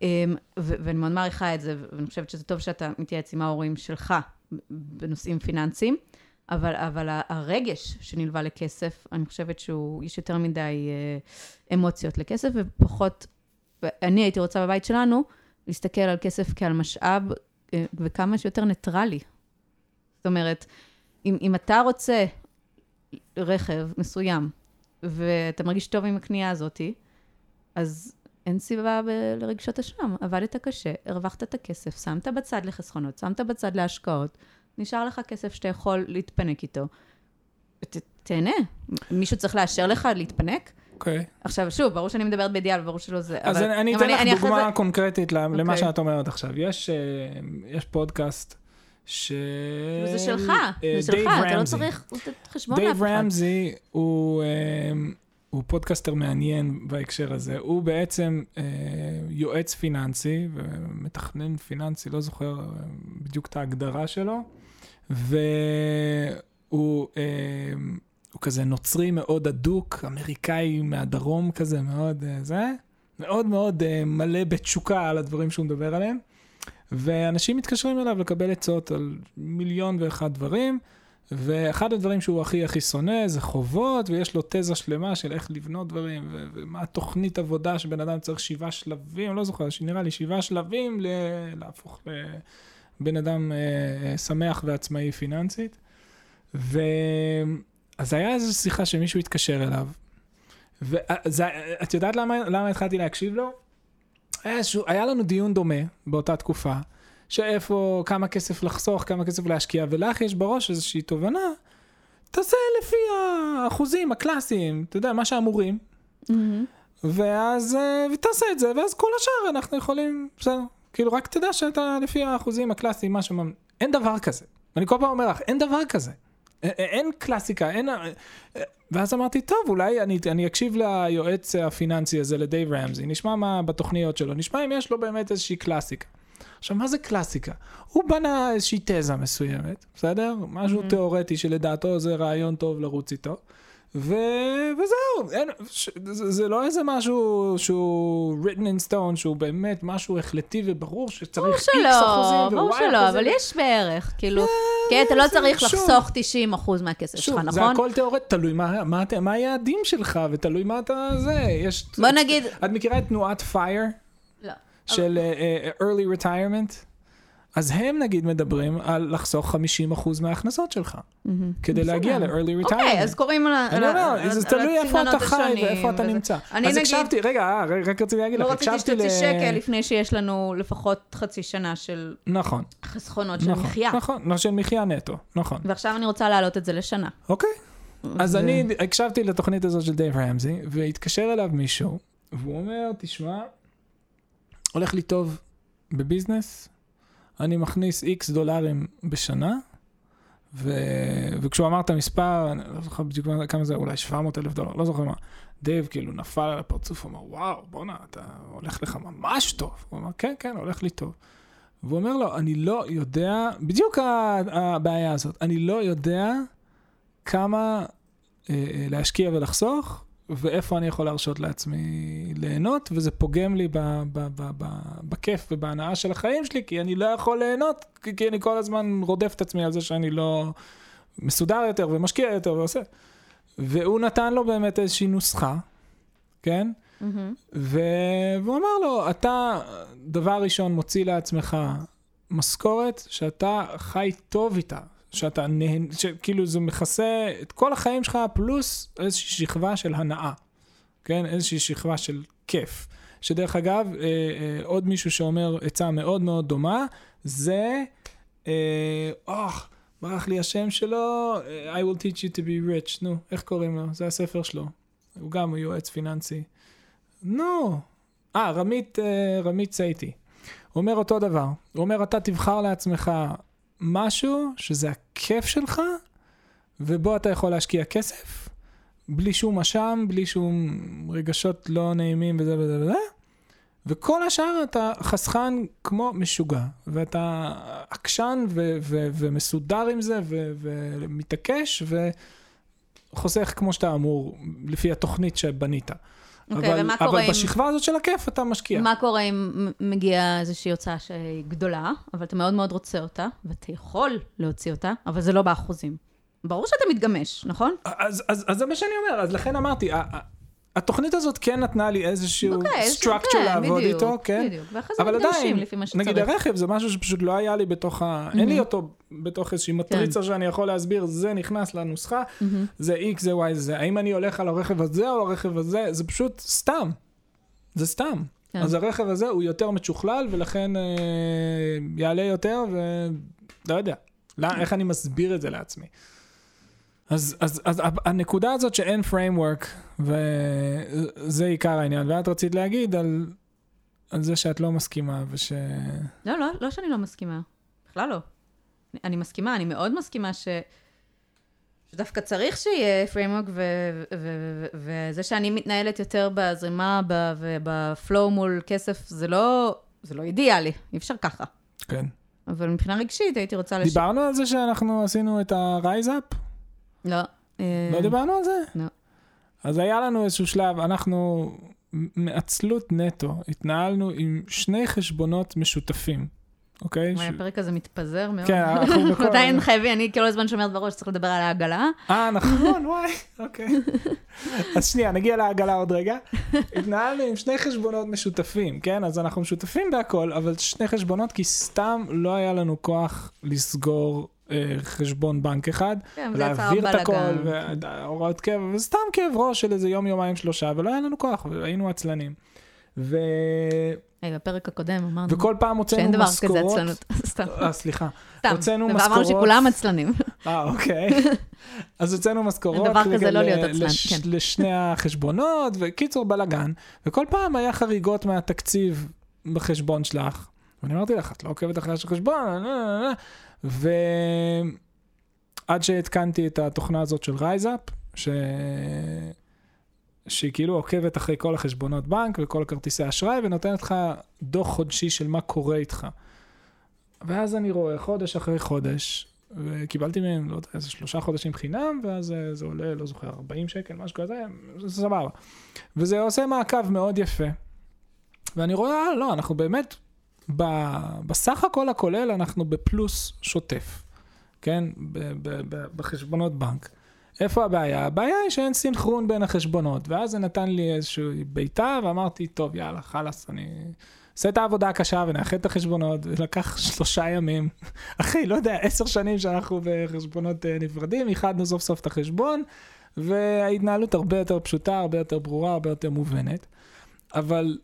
אמ, ואני מאוד מעריכה את זה, ואני חושבת שזה טוב שאתה מתייעץ עם ההורים שלך בנושאים פיננסיים, אבל, אבל הרגש שנלווה לכסף, אני חושבת שהוא, יש יותר מדי אה, אמוציות לכסף, ופחות, אני הייתי רוצה בבית שלנו להסתכל על כסף כעל משאב אה, וכמה שיותר ניטרלי. זאת אומרת, אם, אם אתה רוצה רכב מסוים, ואתה מרגיש טוב עם הקנייה הזאתי, אז אין סיבה ב- לרגשות אשם. עבדת קשה, הרווחת את הכסף, שמת בצד לחסכונות, שמת בצד להשקעות, נשאר לך כסף שאתה יכול להתפנק איתו. ת, תהנה. מישהו צריך לאשר לך להתפנק? אוקיי. עכשיו, שוב, ברור שאני מדברת באידיאל, וברור שלא זה. אז אבל- אני, אני אתן לך דוגמה זה- קונקרטית ל- למה אוקיי. שאת אומרת עכשיו. יש, אה, יש פודקאסט ש... זה שלך, אה, זה שלך, דייב אתה לא. צריך חשבון לאף דייב אחד. רמזי הוא, אה, הוא פודקאסטר מעניין בהקשר הזה. הוא בעצם אה, יועץ פיננסי ומתכנן פיננסי, לא זוכר אה, בדיוק את ההגדרה שלו, והוא אה, הוא כזה נוצרי מאוד אדוק, אמריקאי מהדרום כזה, מאוד אה, זה, מאוד מאוד אה, מלא בתשוקה על הדברים שהוא מדבר עליהם. ואנשים מתקשרים אליו לקבל עצות על מיליון ואחד דברים, ואחד הדברים שהוא הכי הכי שונא זה חובות, ויש לו תזה שלמה של איך לבנות דברים, ו- ומה התוכנית עבודה שבן אדם צריך שבעה שלבים, לא זוכר, נראה לי שבעה שלבים ל- להפוך לבן אדם אה, אה, שמח ועצמאי פיננסית. ו... אז היה איזו שיחה שמישהו התקשר אליו, ואת יודעת למה, למה התחלתי להקשיב לו? היה, איזשהו, היה לנו דיון דומה באותה תקופה, שאיפה, כמה כסף לחסוך, כמה כסף להשקיע, ולך יש בראש איזושהי תובנה, תעשה לפי האחוזים הקלאסיים, אתה יודע, מה שאמורים, מהמם. ואז, אה, ותעשה את זה, ואז כל השאר אנחנו יכולים, בסדר, כאילו רק תדע שאתה לפי האחוזים הקלאסיים, מה שמאמין, אין דבר כזה. אני כל פעם אומר לך, אין דבר כזה. אין קלאסיקה, אין... ואז אמרתי, טוב, אולי אני, אני אקשיב ליועץ הפיננסי הזה, לדייב רמזי, נשמע מה בתוכניות שלו, נשמע אם יש לו באמת איזושהי קלאסיקה. עכשיו, מה זה קלאסיקה? הוא בנה איזושהי תזה מסוימת, בסדר? משהו Mhm. תיאורטי שלדעתו זה רעיון טוב לרוץ איתו. ו... וזהו, אין, ש... זה, זה לא איזה משהו שהוא written in stone, שהוא באמת משהו החלטי וברור שצריך ברור X שלא, אחוזים ברור שלא, אחוזים. אבל יש בערך, כאילו, כי אתה לא צריך שוב. לחסוך 90 אחוז מהכסף שלך, שוב, זה נכון? הכל תיאורטי, תלוי מה, מה, מה, מה היעדים שלך, ותלוי מה אתה זה, יש... בוא נגיד, את מכירה את תנועת FIRE. של uh, early retirement? אז הם נגיד מדברים על לחסוך 50% מההכנסות שלך. כדי. להגיע ל-early retirement. אוקיי, אז קוראים על. אני אומר, זה תלוי איפה אתה חי ואיפה אתה. נמצא. אני אז נגיד- הקשבתי, רגע, אה, רק רציתי להגיד לך, לא רציתי הקשבתי ל... שתוציא שקל לפני שיש לנו לפחות חצי שנה של נכון, חסכונות של נכון, מחיה. נכון, לא של מחיה נטו, נכון. ועכשיו אני רוצה להעלות את זה לשנה. אוקיי. אז אני הקשבתי לתוכנית הזאת של דייב רמזי, והתקשר אליו מישהו, והוא אומר, תשמע, הולך לי טוב ב business, אני מכניס איקס דולרים בשנה, ו... וכשהוא אמר את המספר, אני לא זוכר בדיוק מה- כמה זה, אולי 700 אלף דולר, לא זוכר מה. דייב כאילו נפל על הפרצוף, אמר, וואו, בואנה, אתה הולך לך ממש טוב. הוא אמר, כן, כן, הולך לי טוב. והוא אומר לו, אני לא יודע, בדיוק הבעיה הזאת, אני לא יודע כמה אה, אה, להשקיע ולחסוך, ואיפה אני יכול להרשות לעצמי ליהנות, וזה פוגם לי ב, ב, ב, ב, בכיף ובהנאה של החיים שלי, כי אני לא יכול ליהנות, כי, כי אני כל הזמן רודף את עצמי על זה שאני לא מסודר יותר ומשקיע יותר ועושה. והוא נתן לו באמת איזושהי נוסחה, כן? מהמם. ו... והוא אמר לו, אתה דבר ראשון מוציא לעצמך משכורת שאתה חי טוב איתה, שאתה נהן, שכאילו זה מכסה את כל החיים שלך פלוס איזושהי שכבה של הנאה, כן? איזושהי שכבה של כיף. שדרך אגב, אה, אה, עוד מישהו שאומר עצה מאוד מאוד דומה, זה, אה, אוח, ברח לי השם שלו, אה, I will teach you to be rich, נו, איך קוראים לו? זה הספר שלו. הוא גם יועץ פיננסי. נו. אה, רמית, אה, רמית סייטי. הוא אומר אותו דבר. הוא אומר, אתה תבחר לעצמך משהו שזה הכיף שלך, ובו אתה יכול להשקיע כסף, בלי שום אשם, בלי שום רגשות לא נעימים וזה וזה וזה, וכל השאר אתה חסכן כמו משוגע, ואתה עקשן ו- ו- ומסודר עם זה, ו- ומתעקש, וחוסך כמו שאתה אמור, לפי התוכנית שבנית. אוקיי, אבל, ומה קורה אבל אם- בשכבה הזאת של הכיף אתה משקיע. מה קורה אם מגיעה איזושהי הוצאה שהיא גדולה, אבל אתה מאוד מאוד רוצה אותה, ואתה יכול להוציא אותה, אבל זה לא באחוזים. ברור שאתה מתגמש, נכון? אז, אז, אז זה מה שאני אומר, אז לכן אמרתי, התוכנית הזאת כן נתנה לי איזשהו אוקיי, אז- structure כן, לעבוד בדיוק, איתו, כן? בדיוק, ואחרי זה עדיין, לפי מה שצריך. נגיד הרכב זה משהו שפשוט לא היה לי בתוך ה... אין לי אותו בתוך איזושהי מטריצה שאני יכול להסביר, זה נכנס לנוסחה, מהמם. זה X, זה Y, זה האם אני הולך על הרכב הזה או הרכב הזה, זה פשוט סתם. זה סתם. כן. אז הרכב הזה הוא יותר מצ'וכלל, ולכן אה, יעלה יותר, ולא יודע. לא, איך אני מסביר את זה לעצמי? אז, אז, אז הנקודה הזאת שאין framework, וזה עיקר העניין. ואת רצית להגיד על, על זה שאת לא מסכימה, וש... לא, לא, לא שאני לא מסכימה. בכלל לא. אני- אני מסכימה, אני מאוד מסכימה ש... שדווקא צריך שיהיה framework, וזה שאני מתנהלת יותר בזרימה ובפלואו מול כסף, זה לא, זה לא אידיאלי, אי אפשר ככה. כן. אבל מבחינה רגשית הייתי רוצה לש... דיברנו על זה שאנחנו עשינו את ה-rise up? לא. אה, לא דיברנו על זה? לא. אז היה לנו איזשהו שלב, אנחנו מעצלות נטו, התנהלנו עם שני חשבונות משותפים, אוקיי? וואי, ש- הפרק הזה מתפזר מאוד. כן, אנחנו [LAUGHS] בכל... עדיין חייבים, אני כל הזמן שומרת בראש שצריך לדבר על העגלה. אה, נכון, [LAUGHS] וואי, אוקיי. אז שנייה, נגיע לעגלה עוד רגע. התנהלנו עם שני חשבונות משותפים, כן? אז אנחנו משותפים בהכל, אבל שני חשבונות, כי סתם לא היה לנו כוח לסגור אה, חשבון בנק אחד, כן, להעביר את הכל. והוראות קבע, וסתם כאב ראש של איזה יום, יומיים, שלושה, ולא היה לנו כוח, והיינו עצלנים. ו... היי, בפרק הקודם אמרנו וכל פעם הוצאנו שאין דבר כזה משכורות. עצלנות. [LAUGHS] סתם. אה, סליחה. סתם. הוצאנו ואמרנו משכורות. שכולם עצלנים. [LAUGHS] אה, אוקיי. אז הוצאנו משכורות. דבר כזה לא להיות עצלן, לש- כן. לשני החשבונות, וקיצור בלאגן. וכל פעם היה חריגות מהתקציב בחשבון שלך. ואני אמרתי לך, את לא עוקבת אחרי החשבון, אה, אה, אה." ועד שהתקנתי את התוכנה הזאת של רייזאפ, ש... שהיא כאילו עוקבת אחרי כל החשבונות בנק וכל הכרטיסי אשראי, ונותנת לך דוח חודשי של מה קורה איתך. ואז אני רואה חודש אחרי חודש, וקיבלתי מהם, לא יודע, איזה שלושה חודשים חינם, ואז זה עולה, לא זוכר, 40 שקל, משהו כזה, זה סבבה. וזה עושה מעקב מאוד יפה. ואני רואה, אה, לא, אנחנו באמת, בסך הכל הכולל, אנחנו בפלוס שוטף, כן? בחשבונות בנק. איפה הבעיה? הבעיה היא שאין סינכרון בין החשבונות, ואז זה נתן לי איזושהי בעיטה, ואמרתי, טוב, יאללה, חלאס, אני אעשה את העבודה הקשה ונאחד את החשבונות, ולקח [LAUGHS] שלושה ימים. אחי, לא יודע, עשר שנים שאנחנו בחשבונות אה, נפרדים, איחדנו סוף סוף את החשבון, וההתנהלות הרבה יותר פשוטה, הרבה יותר ברורה, הרבה יותר מובנת. אבל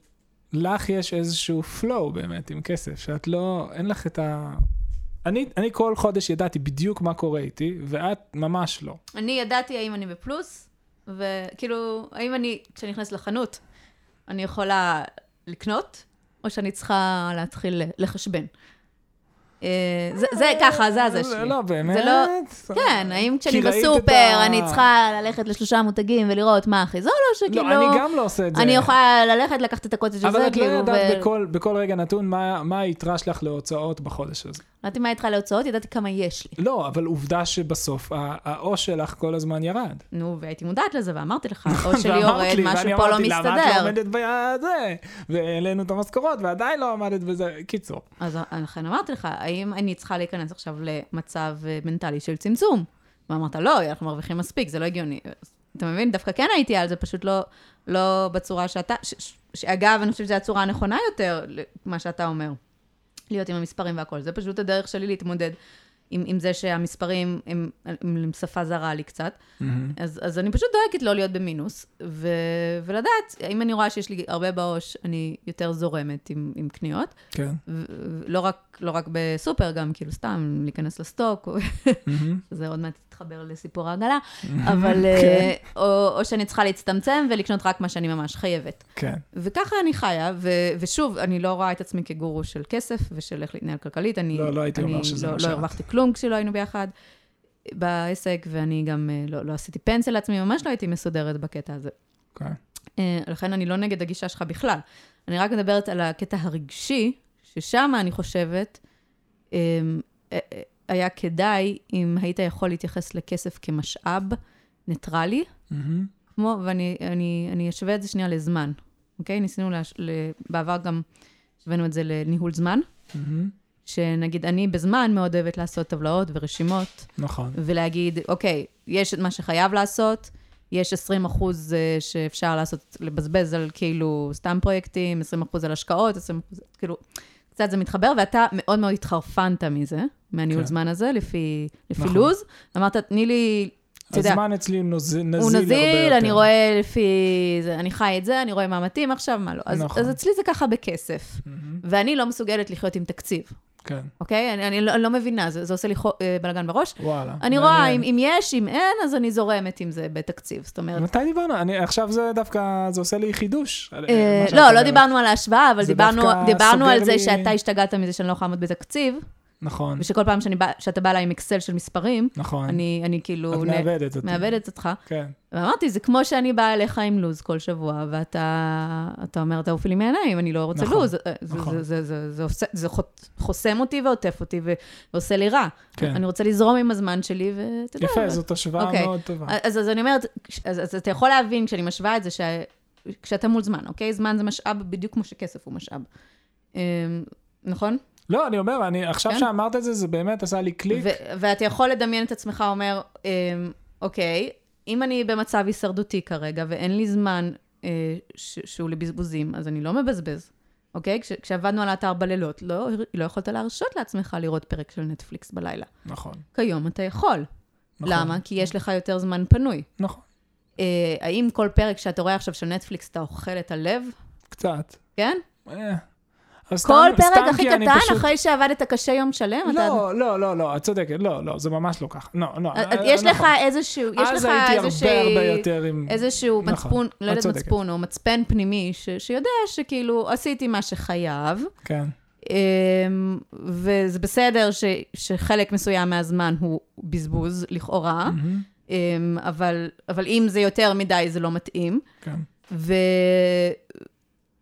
לך יש איזשהו flow באמת עם כסף, שאת לא, אין לך את ה... אני, אני כל חודש ידעתי בדיוק מה קורה איתי, ואת ממש לא. אני ידעתי האם אני בפלוס, וכאילו, האם אני, כשאני נכנסת לחנות, אני יכולה לקנות, או שאני צריכה להתחיל לחשבן. אה, זה, ככה, זה הזה שלי. לא, באמת? זה לא- כן, האם כשאני בסופר, אני צריכה ללכת לשלושה מותגים ולראות מה הכי זול, או שכאילו... לא, אני גם לא עושה את זה. אני יכולה ללכת, לקחת את הקוטג' הזה, אבל את לא כאילו, ידעת ו- בכל, רגע נתון מה היתרה שלך להוצאות בחודש הזה. ידעתי מה איתך להוצאות, ידעתי כמה יש לי. לא, אבל עובדה שבסוף העו"ש שלך כל הזמן ירד. נו, והייתי מודעת לזה, ואמרתי לך, או [LAUGHS] שלי יורד, משהו ואני פה לא אמרתי, למה את לא מסתדר. עומדת בזה? והעלינו את המשכורות, ועדיין לא עמדת בזה. קיצור. אז לכן אמרתי לך, האם אני צריכה להיכנס עכשיו למצב אה, מנטלי של צמצום? ואמרת, לא, אנחנו מרוויחים מספיק, זה לא הגיוני. אתה מבין? דווקא כן הייתי על זה, פשוט לא, לא בצורה שאתה... שאגב, אני חושבת שזו הצורה הנכונה יותר, מה שאתה אומר, להיות עם המספרים והכל. זה פשוט הדרך שלי להתמודד עם, עם זה שהמספרים הם, הם שפה זרה לי קצת. מהמם. אז, אז אני פשוט דואגת לא להיות במינוס, ו, ולדעת, אם אני רואה שיש לי הרבה בעו"ש, אני יותר זורמת עם, עם קניות. כן. ו- לא רק, לא רק בסופר, גם כאילו סתם להיכנס לסטוק, מהמם. [LAUGHS] זה עוד מעט תתחבר לסיפור העגלה, אבל... [LAUGHS] אה, כן. או, או שאני צריכה להצטמצם ולקנות רק מה שאני ממש חייבת. כן. וככה אני חיה, ו- ושוב, אני לא רואה את עצמי כגורו של כסף ושל איך להתנהל כלכלית. אני, לא, לא הייתי אומר שזה לא, מה לא שאת. הרווחתי כלום כשלא היינו ביחד בעסק, ואני גם אה, לא, לא עשיתי פנסיה לעצמי, ממש לא הייתי מסודרת בקטע הזה. כן. אה, לכן אני לא נגד הגישה שלך בכלל. אני רק מדברת על הקטע הרגשי, ששם אני חושבת, אה, אה, היה כדאי אם היית יכול להתייחס לכסף כמשאב ניטרלי, מהמם. כמו, ואני אני, אני אשווה את זה שנייה לזמן, אוקיי? ניסינו, להש... ל... בעבר גם השווינו את זה לניהול זמן, מהמם. שנגיד אני בזמן מאוד אוהבת לעשות טבלאות ורשימות, נכון. ולהגיד, אוקיי, יש את מה שחייב לעשות, יש 20 אחוז אה, שאפשר לעשות, לבזבז על כאילו סתם פרויקטים, 20 אחוז על השקעות, 20 אחוז, כאילו, קצת זה מתחבר, ואתה מאוד מאוד התחרפנת מזה, מהניהול כן. זמן הזה, לפי, לפי נכון. לוז. אמרת, תני לי, הזמן אצלי נוז- נזיל הרבה הוא יותר. נזיל, אני רואה לפי, זה, אני חי את זה, אני רואה מה מתאים עכשיו, מה לא. אז, נכון. אז אצלי זה ככה בכסף. ואני לא מסוגלת לחיות עם תקציב, כן. אוקיי? אני, אני לא, לא מבינה, זה, זה עושה לי חו, אה, בלאגן בראש. וואלה. אני רואה, אם, מעניין. אם יש, אם אין, אז אני זורמת עם זה בתקציב. זאת אומרת, מתי דיברנו? אני, עכשיו זה דווקא, זה עושה לי חידוש. אה, שאת לא, לא. דיברנו על ההשוואה, אבל דיברנו, דיברנו על זה לי- שאתה השתגעת מזה שאני לא יכולה לעמוד בתקציב, נכון, ושכל פעם שאני בא, שאתה בא אליי עם אקסל של מספרים, נכון. אני, אני כאילו... את מאבדת אותי. מאבדת אותך. כן. ואמרתי, זה כמו שאני באה אליך עם לו"ז כל שבוע, ואתה אתה אומר, תעופי לי מהעיניים, אני לא רוצה נכון, לו"ז. זה- נכון. זה- זה- זה- זה עושה- זה חוט- חוסם אותי ועוטף אותי ו- ועושה לי רע. כן. אני רוצה לזרום עם הזמן שלי, ואתה יודע... יפה, זאת השוואה אוקיי. מאוד טובה. אז, אז אני אומרת, אז, אז אתה יכול להבין כשאני משווה את זה, ש... כשאתה מול זמן, אוקיי? זמן זה משאב בדיוק כמו שכסף הוא משאב. אמ, נכון? לא, אני אומר, אני, עכשיו כן. שאמרת את זה, זה באמת עשה לי קליק. ו- ואתה יכול לדמיין את עצמך אומר, אמ, אוקיי, אם אני במצב הישרדותי כרגע ואין לי זמן אה, ש- שהוא לבזבוזים, אז אני לא מבזבז, אוקיי? כש- כשעבדנו על האתר בלילות, לא, לא יכולת להרשות לעצמך לראות פרק של נטפליקס בלילה. נכון. כיום אתה יכול. נכון. למה? כי יש לך יותר זמן פנוי. נכון. אה, האם כל פרק שאתה רואה עכשיו של נטפליקס, אתה אוכל את הלב? קצת. כן? אה. כל סתם- פרק הכי קטן, פשוט- אחרי שעבדת קשה יום שלם, אתה... לא, לא, לא, לא, את צודקת, לא, לא, זה ממש לא ככה. לא, לא. אה, אה, יש לך נכון. איזשהו, יש לך יותר עם... איזשהו נכון, מצפון, לא יודעת. מצפון, או מצפן פנימי, ש, שיודע שכאילו עשיתי מה שחייב, כן, אמ, וזה בסדר ש, שחלק מסוים מהזמן הוא בזבוז, לכאורה, מהמם, אמ, אבל, אבל אם זה יותר מדי, זה לא מתאים. כן. ו...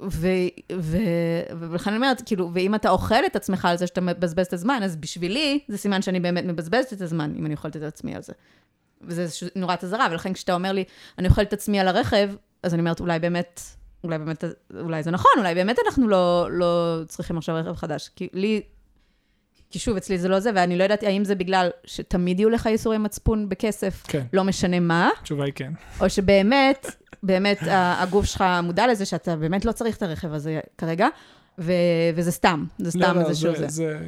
ולכן אני אומרת, כאילו, ואם אתה אוכל את עצמך על זה שאתה מבזבז את הזמן, אז בשבילי, זה סימן שאני באמת מבזבזת את הזמן, אם אני אוכלת את עצמי על זה. וזה נורת אזהרה, ולכן כשאתה אומר לי, אני אוכלת את עצמי על הרכב, אז אני אומרת, אולי באמת, אולי באמת, אולי זה נכון, אולי באמת אנחנו לא, לא צריכים עכשיו רכב חדש. כי לי, כי שוב, אצלי זה לא זה, ואני לא יודעת האם זה בגלל שתמיד יהיו לך ייסורי מצפון בכסף, כן, לא משנה מה, התשובה היא כן. או שבאמת, באמת הגוף שלך מודע לזה שאתה באמת לא צריך את הרכב הזה כרגע, ו- וזה סתם, זה סתם לא, לא, איזשהו זה. זה...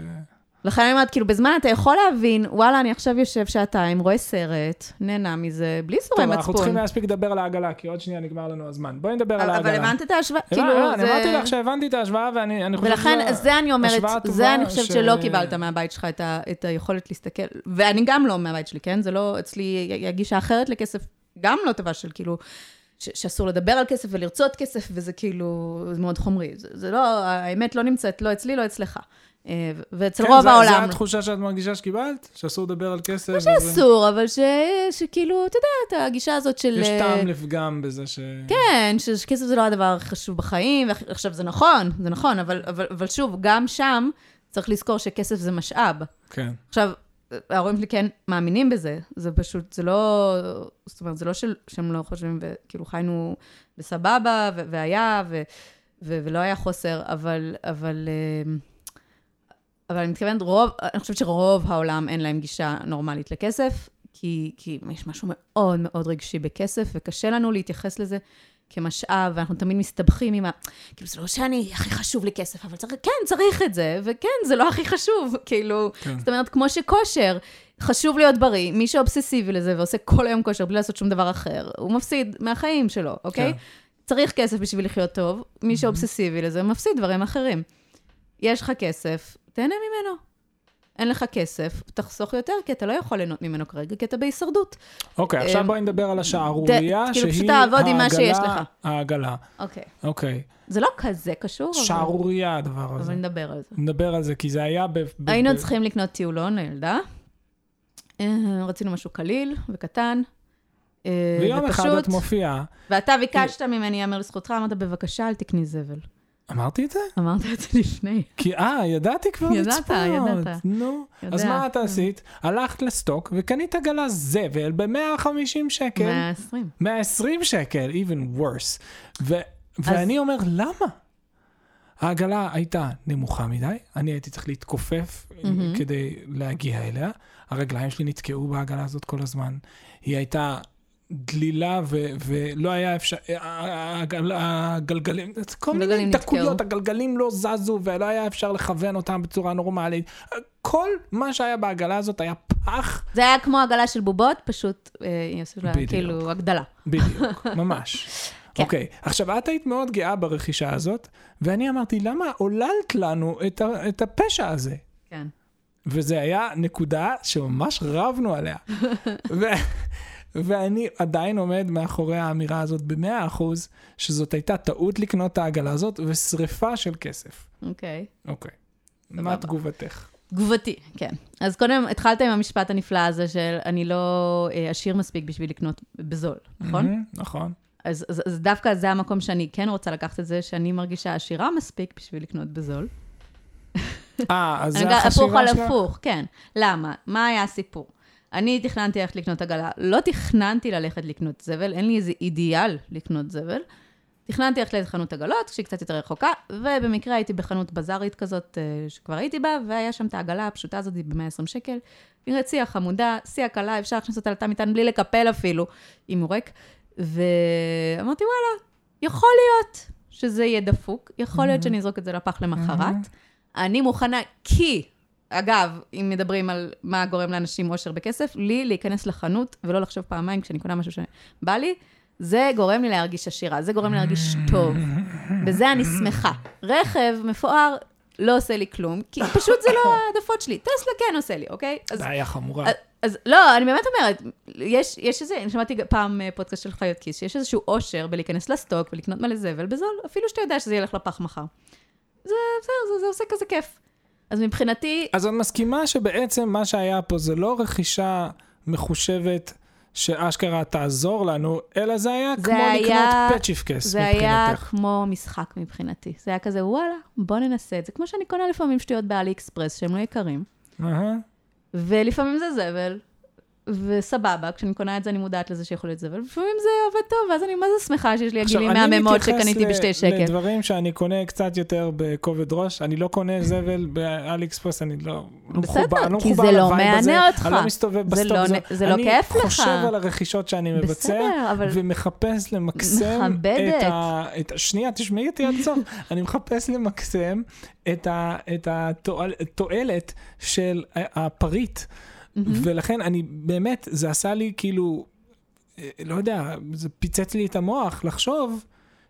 לכן אני אומרת, כאילו, בזמן אתה יכול להבין, וואלה, אני עכשיו יושב שעתיים, רואה סרט, נהנה מזה, בלי סורי טוב, אנחנו צריכים מצפון. להספיק לדבר על העגלה, כי עוד שנייה נגמר לנו הזמן. בואי נדבר על העגלה. אבל הבנת את ההשוואה? כאילו, לא, אני זה... אמרתי לך שהבנתי את ההשוואה, ואני אני חושב ולכן, זה אני אומרת, זה אני חושבת שלא קיבלת מהבית שלך את, היכולת להסתכל, ואני גם לא מהבית שלי, כן? זה לא, אצלי היא גישה אחרת לכסף, גם לא טובה של כאילו, ש, שאסור לדבר על כסף ולרצות כסף, וזה כאילו, זה מאוד חומרי. זה, זה לא, האמת לא נמצאת, לא אצלי, לא אצלך. אה, ואצל כן, רוב זה- העולם. זה התחושה שאת מרגישה שקיבלת? שאסור לדבר על כסף? לא וזה- שאסור, אבל ש, שכאילו, אתה יודע, את הגישה הזאת של... יש אה, טעם לפגם בזה ש... כן, ש- שכסף זה לא הדבר הכי חשוב בחיים, עכשיו זה נכון, זה נכון, אבל, אבל, אבל שוב, גם שם צריך לזכור שכסף זה משאב. כן. עכשיו, ההורים שלי כן מאמינים בזה, זה פשוט, זה לא, זאת אומרת, זה לא של, שהם לא חושבים, וכאילו חיינו בסבבה, ו- והיה, ו- ו- ולא היה חוסר, אבל, אבל, אה, אבל אני מתכוונת, רוב, אני חושבת שרוב העולם אין להם גישה נורמלית לכסף, כי, כי יש משהו מאוד מאוד רגשי בכסף, וקשה לנו להתייחס לזה כמשאב, ואנחנו תמיד מסתבכים עם ה... כאילו, זה לא שאני, הכי חשוב לי כסף, אבל צריך, כן, צריך את זה, וכן, זה לא הכי חשוב, כאילו, כן. זאת אומרת, כמו שכושר, חשוב להיות בריא, מי שאובססיבי לזה ועושה כל היום כושר בלי לעשות שום דבר אחר, הוא מפסיד מהחיים שלו, אוקיי? כן. צריך כסף בשביל לחיות טוב, מי שאובססיבי לזה מפסיד דברים אחרים. יש לך כסף, תהנה ממנו. אין לך כסף, תחסוך יותר, כי אתה לא יכול ליהנות ממנו כרגע, כי אתה בהישרדות. אוקיי, עכשיו אמ, בואי נדבר על השערורייה, כאילו, שהיא שיש העגלה-. העגלה, אוקיי. אוקיי. זה לא כזה קשור, שערורייה הדבר הזה. אבל נדבר על זה. נדבר על זה, כי זה היה ב... היינו צריכים לקנות טיולון לילדה. אה, רצינו משהו קליל וקטן. אה, ויום אחד את מופיעה, ואתה ביקשת ממני, יאמר לזכותך, אמרת, בבקשה, אל תקני זבל. אמרתי את זה? אמרת את זה לפני. כי, אה, ידעתי כבר ידעת, לצפות. ידעת. נו. יודע. אז מה את עשית? הלכת לסטוק וקנית עגלה זבל ב-150 שקל. 120. 120 שקל, even worse. ו- ואני אומר, למה? העגלה הייתה נמוכה מדי, אני הייתי צריך להתכופף מהמם. כדי להגיע אליה. הרגליים שלי נתקעו בעגלה הזאת כל הזמן. היא הייתה דלילה ו- ולא היה אפשר, הגל- הגלגלים, כל מיני דקויות. הגלגלים לא זזו ולא היה אפשר לכוון אותם בצורה נורמלית. כל מה שהיה בעגלה הזאת היה פח זה היה כמו עגלה של בובות, פשוט, אה, לה. כאילו הגדלה. בדיוק, [LAUGHS] ממש. כן. אוקיי, עכשיו את היית מאוד גאה ברכישה הזאת, ואני אמרתי, למה עוללת לנו את, ה- את הפשע הזה? כן. וזה היה נקודה שממש רבנו עליה. ו- [LAUGHS] ואני עדיין עומד מאחורי האמירה הזאת במאה אחוז, שזאת הייתה טעות לקנות את העגלה הזאת ושריפה של כסף. אוקיי. אוקיי. סבבה. מה תגובתך? תגובתי, כן. אז קודם התחלת עם המשפט הנפלא הזה של אני לא אה, עשיר מספיק בשביל לקנות בזול, נכון? מהמם, נכון. אז, אז, אז דווקא זה המקום שאני כן רוצה לקחת את זה, שאני מרגישה עשירה מספיק בשביל לקנות בזול. אה, אז זה גם- הפוך החשיבה על שלך? הפוך, כן. למה? מה היה הסיפור? אני תכננתי ללכת לקנות עגלה. לא תכננתי ללכת לקנות זבל, אין לי איזה אידיאל לקנות זבל. תכננתי ללכת לחנות עגלות, שהיא קצת יותר רחוקה, ובמקרה הייתי בחנות בזארית כזאת, אה, שכבר הייתי בה, והיה שם את העגלה הפשוטה הזאת ב-120 שקל. היא רציעה חמודה, שיא קלה, אפשר להכניס אותה לתא מטען בלי לקפל אפילו, אם הוא ריק. ואמרתי, וואלה, יכול להיות שזה יהיה דפוק, יכול להיות שאני אזרוק את זה לפח למחרת. אני מוכנה, כי, אגב, אם מדברים על מה גורם לאנשים אושר בכסף, לי להיכנס לחנות ולא לחשוב פעמיים כשאני קונה משהו שבא לי, זה גורם לי להרגיש עשירה, זה גורם לי להרגיש טוב. בזה אני שמחה. רכב מפואר לא עושה לי כלום, כי פשוט זה לא העדפות שלי. טסלה כן עושה לי, אוקיי? אז בעיה חמורה. אז- אז לא, אני באמת אומרת, יש, יש איזה, אני שמעתי פעם אה, פודקאסט של חיות כיס, שיש איזשהו אושר בלהיכנס לסטוק ולקנות מלא זבל בזול, אפילו שאתה יודע שזה ילך לפח מחר. זה בסדר, זה, זה עושה כזה כיף. אז מבחינתי, אז את מסכימה שבעצם מה שהיה פה זה לא רכישה מחושבת שאשכרה תעזור לנו, אלא זה היה זה כמו היה- לקנות פצ'יפקס זה היה מבחינתך. כמו משחק מבחינתי. זה היה כזה, וואלה, בוא ננסה את זה. כמו שאני קונה לפעמים שטויות באלי אקספרס שהם לא יקרים, אהה. ולפעמים זה זבל, וסבבה, כשאני קונה את זה אני מודעת לזה שיכול להיות זבל, ולפעמים זה עובד טוב, ואז אני מה זה שמחה שיש לי עכשיו, עגילים אני מהממות מתייחס שקניתי ל- בשתי שקל. לדברים שאני קונה קצת יותר בכובד ראש, אני לא קונה זבל באלי אקספרס, אני לא לא בסדר, מחובר, אני לא כי מחובר זה לא לווייב הזה, מענה אותך. אני לא מסתובב זה בסטוק, לא זה לא כיף לך. אני חושב על הרכישות שאני מבצע, בסדר, אבל ומחפש למקסם. את ה... שנייה, תשמעי אותי עד סוף. [LAUGHS] אני מחפש למקסם את התועלת של הפריט. ולכן אני באמת, זה עשה לי כאילו, אה, לא יודע, זה פיצץ לי את המוח לחשוב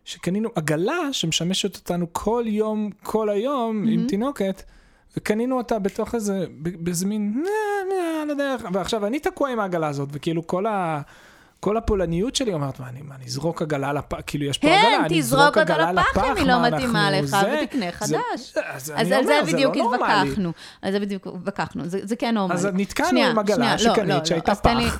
שקנינו עגלה שמשמשת אותנו כל יום, כל היום עם תינוקת, וקנינו אותה בתוך איזה, באיזה מין, "נה, נה, על הדרך, ועכשיו אני תקוע עם העגלה הזאת, וכאילו כל ה... כל הפולניות שלי אומרת, מה, אני, מה, אני אזרוק עגלה לפח, כאילו, יש פה כן, עגלה, אני אזרוק עגלה לפח לפח, אם היא לא מה, מתאימה לך, זה- ותקנה זה- חדש. אז אז על זה אומר, בדיוק לא. התווכחנו. על זה בדיוק התווכחנו. זה זה כן נורמלי. אז נתקענו עם עגלה לא, שקנית לא, לא. שהייתה אז תן לי- פח.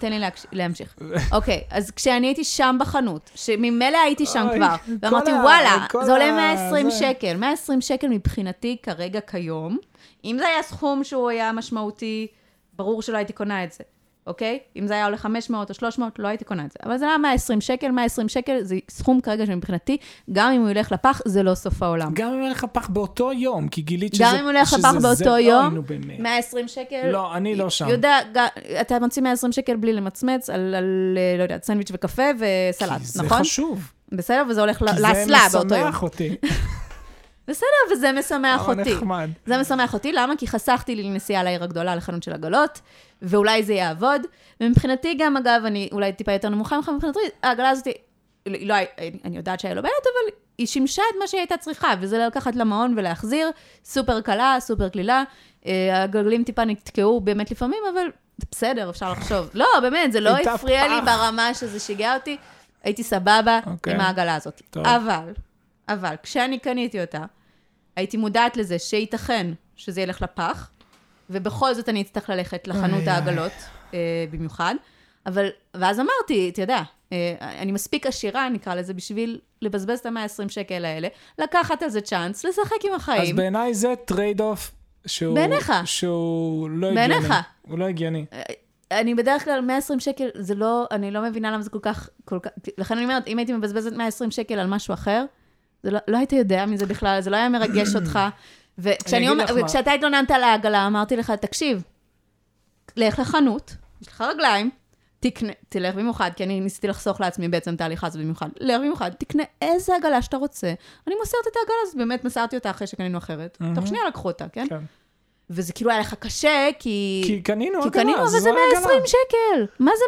להמשיך. [LAUGHS] אוקיי, אז כשאני הייתי שם בחנות, שממילא הייתי שם כבר, ואמרתי, וואלה, זה עולה ה- 120 זה." שקל. 120 שקל מבחינתי כרגע כיום. אם זה היה סכום שהוא היה משמעותי, ברור שלא הייתי קונה את זה. אוקיי? אם זה היה עולה 500 או 300, לא הייתי קונה את זה. אבל זה היה 120 שקל, 120 שקל זה סכום כרגע שמבחינתי, גם אם הוא ילך לפח, זה לא סוף העולם. גם אם ילך לפח באותו יום, כי גילית שזה... גם אם הוא שזה לפח זה- באותו אוי, יום, באמת. 120 שקל. לא, אני לא שם. יודע, אתה מוציא 120 שקל בלי למצמץ על, על, אה, לא יודעת, סנדוויץ' וקפה וסלט, כי זה נכון? חשוב. בסדר? וזה הולך לאסלה באותו זה יום. משמח אותי. [LAUGHS] בסדר, וזה משמח אותי. נחמד. זה משמח אותי, למה? כי חסכתי לי נסיעה לעיר הגדולה, לחנות של עגלות, ואולי זה יעבוד. ומבחינתי גם, אגב, אני אולי טיפה יותר נמוכה ממך, מבחינתי, העגלה הזאת, היא- לא, אני יודעת שהיה לו בעיות, אבל היא שימשה את מה שהיא הייתה צריכה, וזה לקחת למעון ולהחזיר, סופר קלה, סופר קלילה. אה, הגלגלים טיפה נתקעו באמת לפעמים, אבל בסדר, אפשר לחשוב. לא, באמת, זה לא הפריע לי. ברמה שזה שיגע אותי, הייתי סבבה אוקיי. עם העגלה הזאת. טוב. אבל, אבל, כשאני קניתי אותה, הייתי מודעת לזה שייתכן שזה ילך לפח, ובכל זאת אני אצטרך ללכת לחנות. העגלות, אה, במיוחד. אבל, ואז אמרתי, אתה יודע, אה, אני מספיק עשירה, נקרא לזה, בשביל לבזבז את ה-120 שקל האלה, לקחת על זה צ'אנס, לשחק עם אז החיים. בעיניי זה trade off שהוא... בעיניך. שהוא לא הגיוני. בעיניך. הוא לא הגיוני. אני בדרך כלל, 120 שקל, זה לא, אני לא מבינה למה זה כל כך, כל כך, לכן אני אומרת, אם הייתי מבזבזת 120 שקל על משהו אחר, זה לא, לא היית יודע מזה בכלל, זה לא היה מרגש אותך. וכשאתה התלוננת על העגלה, אמרתי לך, תקשיב, לך לחנות, יש לך רגליים, תקנה, תלך במיוחד, כי אני ניסיתי לחסוך לעצמי בעצם את ההליכה הזאת במיוחד, לך במיוחד, תקנה איזה עגלה שאתה רוצה. אני מוסרת את העגלה הזאת, באמת מסרתי אותה אחרי שקנינו אחרת. תוך שנייה לקחו אותה, כן? כן. וזה כאילו היה לך קשה, כי... כי קנינו כי עגלה, קנינו, אבל זה העגלה. 120 שקל. מה זה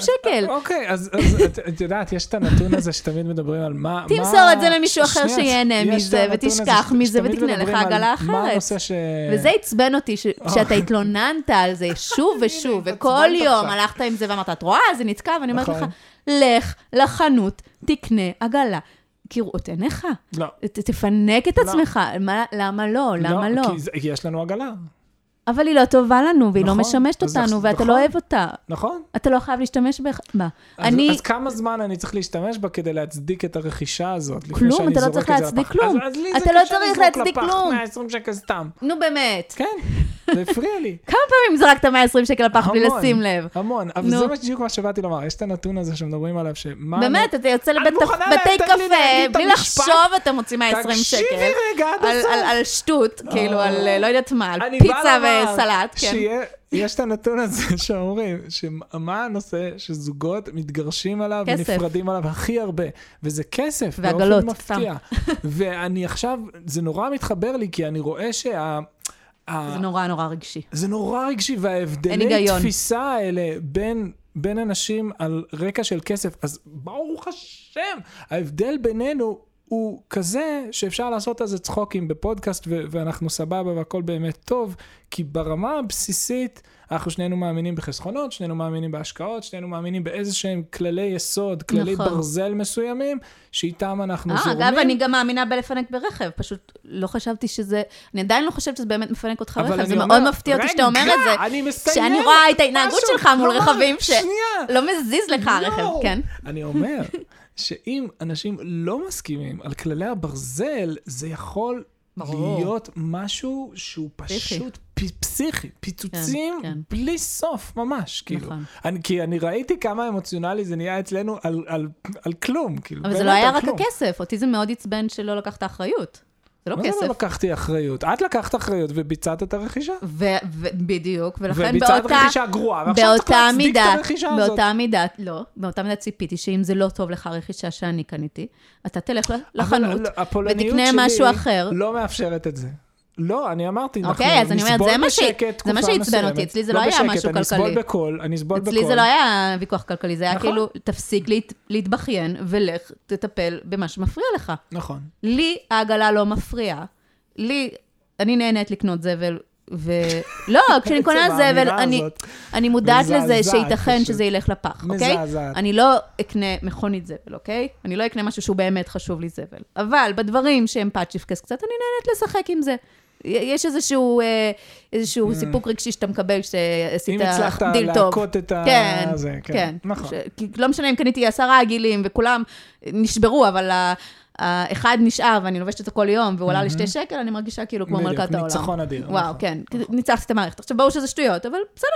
120 שקל? אוקיי, אז את- יודעת, יש את הנתון הזה שתמיד מדברים על מה... תמסור את זה למישהו אחר שיהנה מזה, ותשכח מזה, ותקנה לך עגלה אחרת. וזה עצבן אותי, ש- שאתה התלוננת על זה שוב ושוב, וכל יום. הלכת עם זה ואמרת, את רואה? זה נתקע, ואני אומרת לך, נכון. לך לחנות, תקנה עגלה. כראות עיניך, לא. תפנק את לא. עצמך, מה- למה לא? למה לא? כי זה- כי יש לנו עגלה, אבל היא לא טובה לנו, והיא לא נכון, משמשת אז אותנו, נכון. ואתה לא אוהב אותה. נכון? אתה לא חייב להשתמש בה. אז, אני... אז כמה זמן אני צריך להשתמש בה כדי להצדיק את הרכישה הזאת? כלום, אתה לא צריך להצדיק? כלום. אז, אז לי אתה זה לא צריך להצדיק כלום. 120 שקל סתם. נו באמת. [LAUGHS] כן, זה הפריע לי. [LAUGHS] כמה פעמים זרקת 120 שקל לפח בלי לשים לב? המון, אבל נו. זה בדיוק מה שבאתי לומר, יש את הנתון הזה שמדברים עליו, שמה... באמת, אתה יוצא לבית מוכנה בתי לתת לי קפה, בלי? לחשוב אתה מוציא 120 שקל. תקשיבי רגע עד הסוף. על- שטות, כאילו, על אה, לא יודעת מה, על פיצה לומר וסלט, כן. שיהיה- יש את הנתון הזה [LAUGHS] שאומרים, שמה הנושא שזוגות מתגרשים עליו כסף. ונפרדים עליו הכי הרבה, וזה כסף, ועגלות, באופן מפתיע. [LAUGHS] ואני עכשיו, זה נורא מתחבר לי, כי אני רואה שה... זה נורא נורא רגשי. זה נורא רגשי, וההבדלי. תפיסה האלה בין, בין אנשים על רקע של כסף, אז ברוך השם, ההבדל בינינו הוא כזה שאפשר לעשות על זה צחוקים בפודקאסט ו- ואנחנו סבבה והכל באמת טוב, כי ברמה הבסיסית אנחנו שנינו מאמינים בחסכונות, שנינו מאמינים בהשקעות, שנינו מאמינים באיזה שהם כללי יסוד, כללי נכון. ברזל מסוימים, שאיתם אנחנו אה, זורמים. אגב, אני גם מאמינה בלפנק ברכב, פשוט לא חשבתי שזה, אני עדיין לא חושבת שזה באמת מפנק אותך אבל רכב, אני זה אומר- מאוד מפתיע אותי שאתה אומר את זה. אני מסיים. שאני רואה את ההתנהגות שלך מול רכבים, ש- שנייה. לא מזיז לך הרכב, לא. כן? אני אומר שאם אנשים לא מסכימים על כללי הברזל, זה יכול ברור. להיות משהו שהוא. פשוט פ- פסיכי, פיצוצים כן. בלי סוף ממש, כאילו. נכון. אני, כי אני ראיתי כמה אמוציונלי זה נהיה אצלנו על, על, על כלום, כאילו. אבל זה לא היה רק כלום. הכסף, אותי זה מאוד עצבן שלא לקחת אחריות. זה לא מה זה כסף. לא לקחתי אחריות? את לקחת אחריות וביצעת את הרכישה. ו- ו- בדיוק, ולכן וביצעת באותה... רכישה גרועה, ועכשיו צריך להצדיק את הרכישה הזאת. באותה מידה, לא, באותה מידה ציפיתי שאם זה לא טוב לך הרכישה שאני קניתי, אתה תלך לחנות הפולניות ותקנה שלי משהו אחר. לא מאפשרת את זה. לא, אני אמרתי, אנחנו אוקיי, אז אני אומרת, זה מה ש- בשקט זה מה תקופה שעצבן אותי, מסוימת. אצלי זה לא היה בשקט, משהו אני אסבול כלכלי. בקול, אני אסבול בקול. אצלי זה לא היה ויכוח כלכלי, זה היה נכון. כאילו, תפסיק להת, להתבכיין ולך תטפל במה שמפריע לך. נכון. לי העגלה לא מפריעה. לי, אני נהנית לקנות זבל, ו... [LAUGHS] לא, כשאני קונה עצם זבל, האמירה אני, הזאת. אני מודעת לזה מזעזעת שייתכן פשוט. שזה ילך לפח, אוקיי? מזעזעת. אני לא אקנה מכונית זבל, אוקיי? אני לא אקנה משהו שהוא באמת חשוב לי זבל. אבל בדברים שהם פאצ'יפקס קצת, אני נהנית לשחק עם זה. יש איזשהו, אה, איזשהו סיפוק רגשי שאתה מקבל כשעשית Mm. אם הצלחת דיל טוב. להכות את ה... כן, זה, כן. נכון. ש... לא משנה אם קניתי עשרה עגילים וכולם נשברו, אבל ה- האחד נשאר ואני לובשת אותו כל יום והוא עלה לי שתי שקל, אני מרגישה כאילו כמו מלכת העולם. ניצחון אדיר, וואו, נכון, כן, נכון. ניצחתי את המערכת. עכשיו, ברור שזה שטויות, אבל בסדר,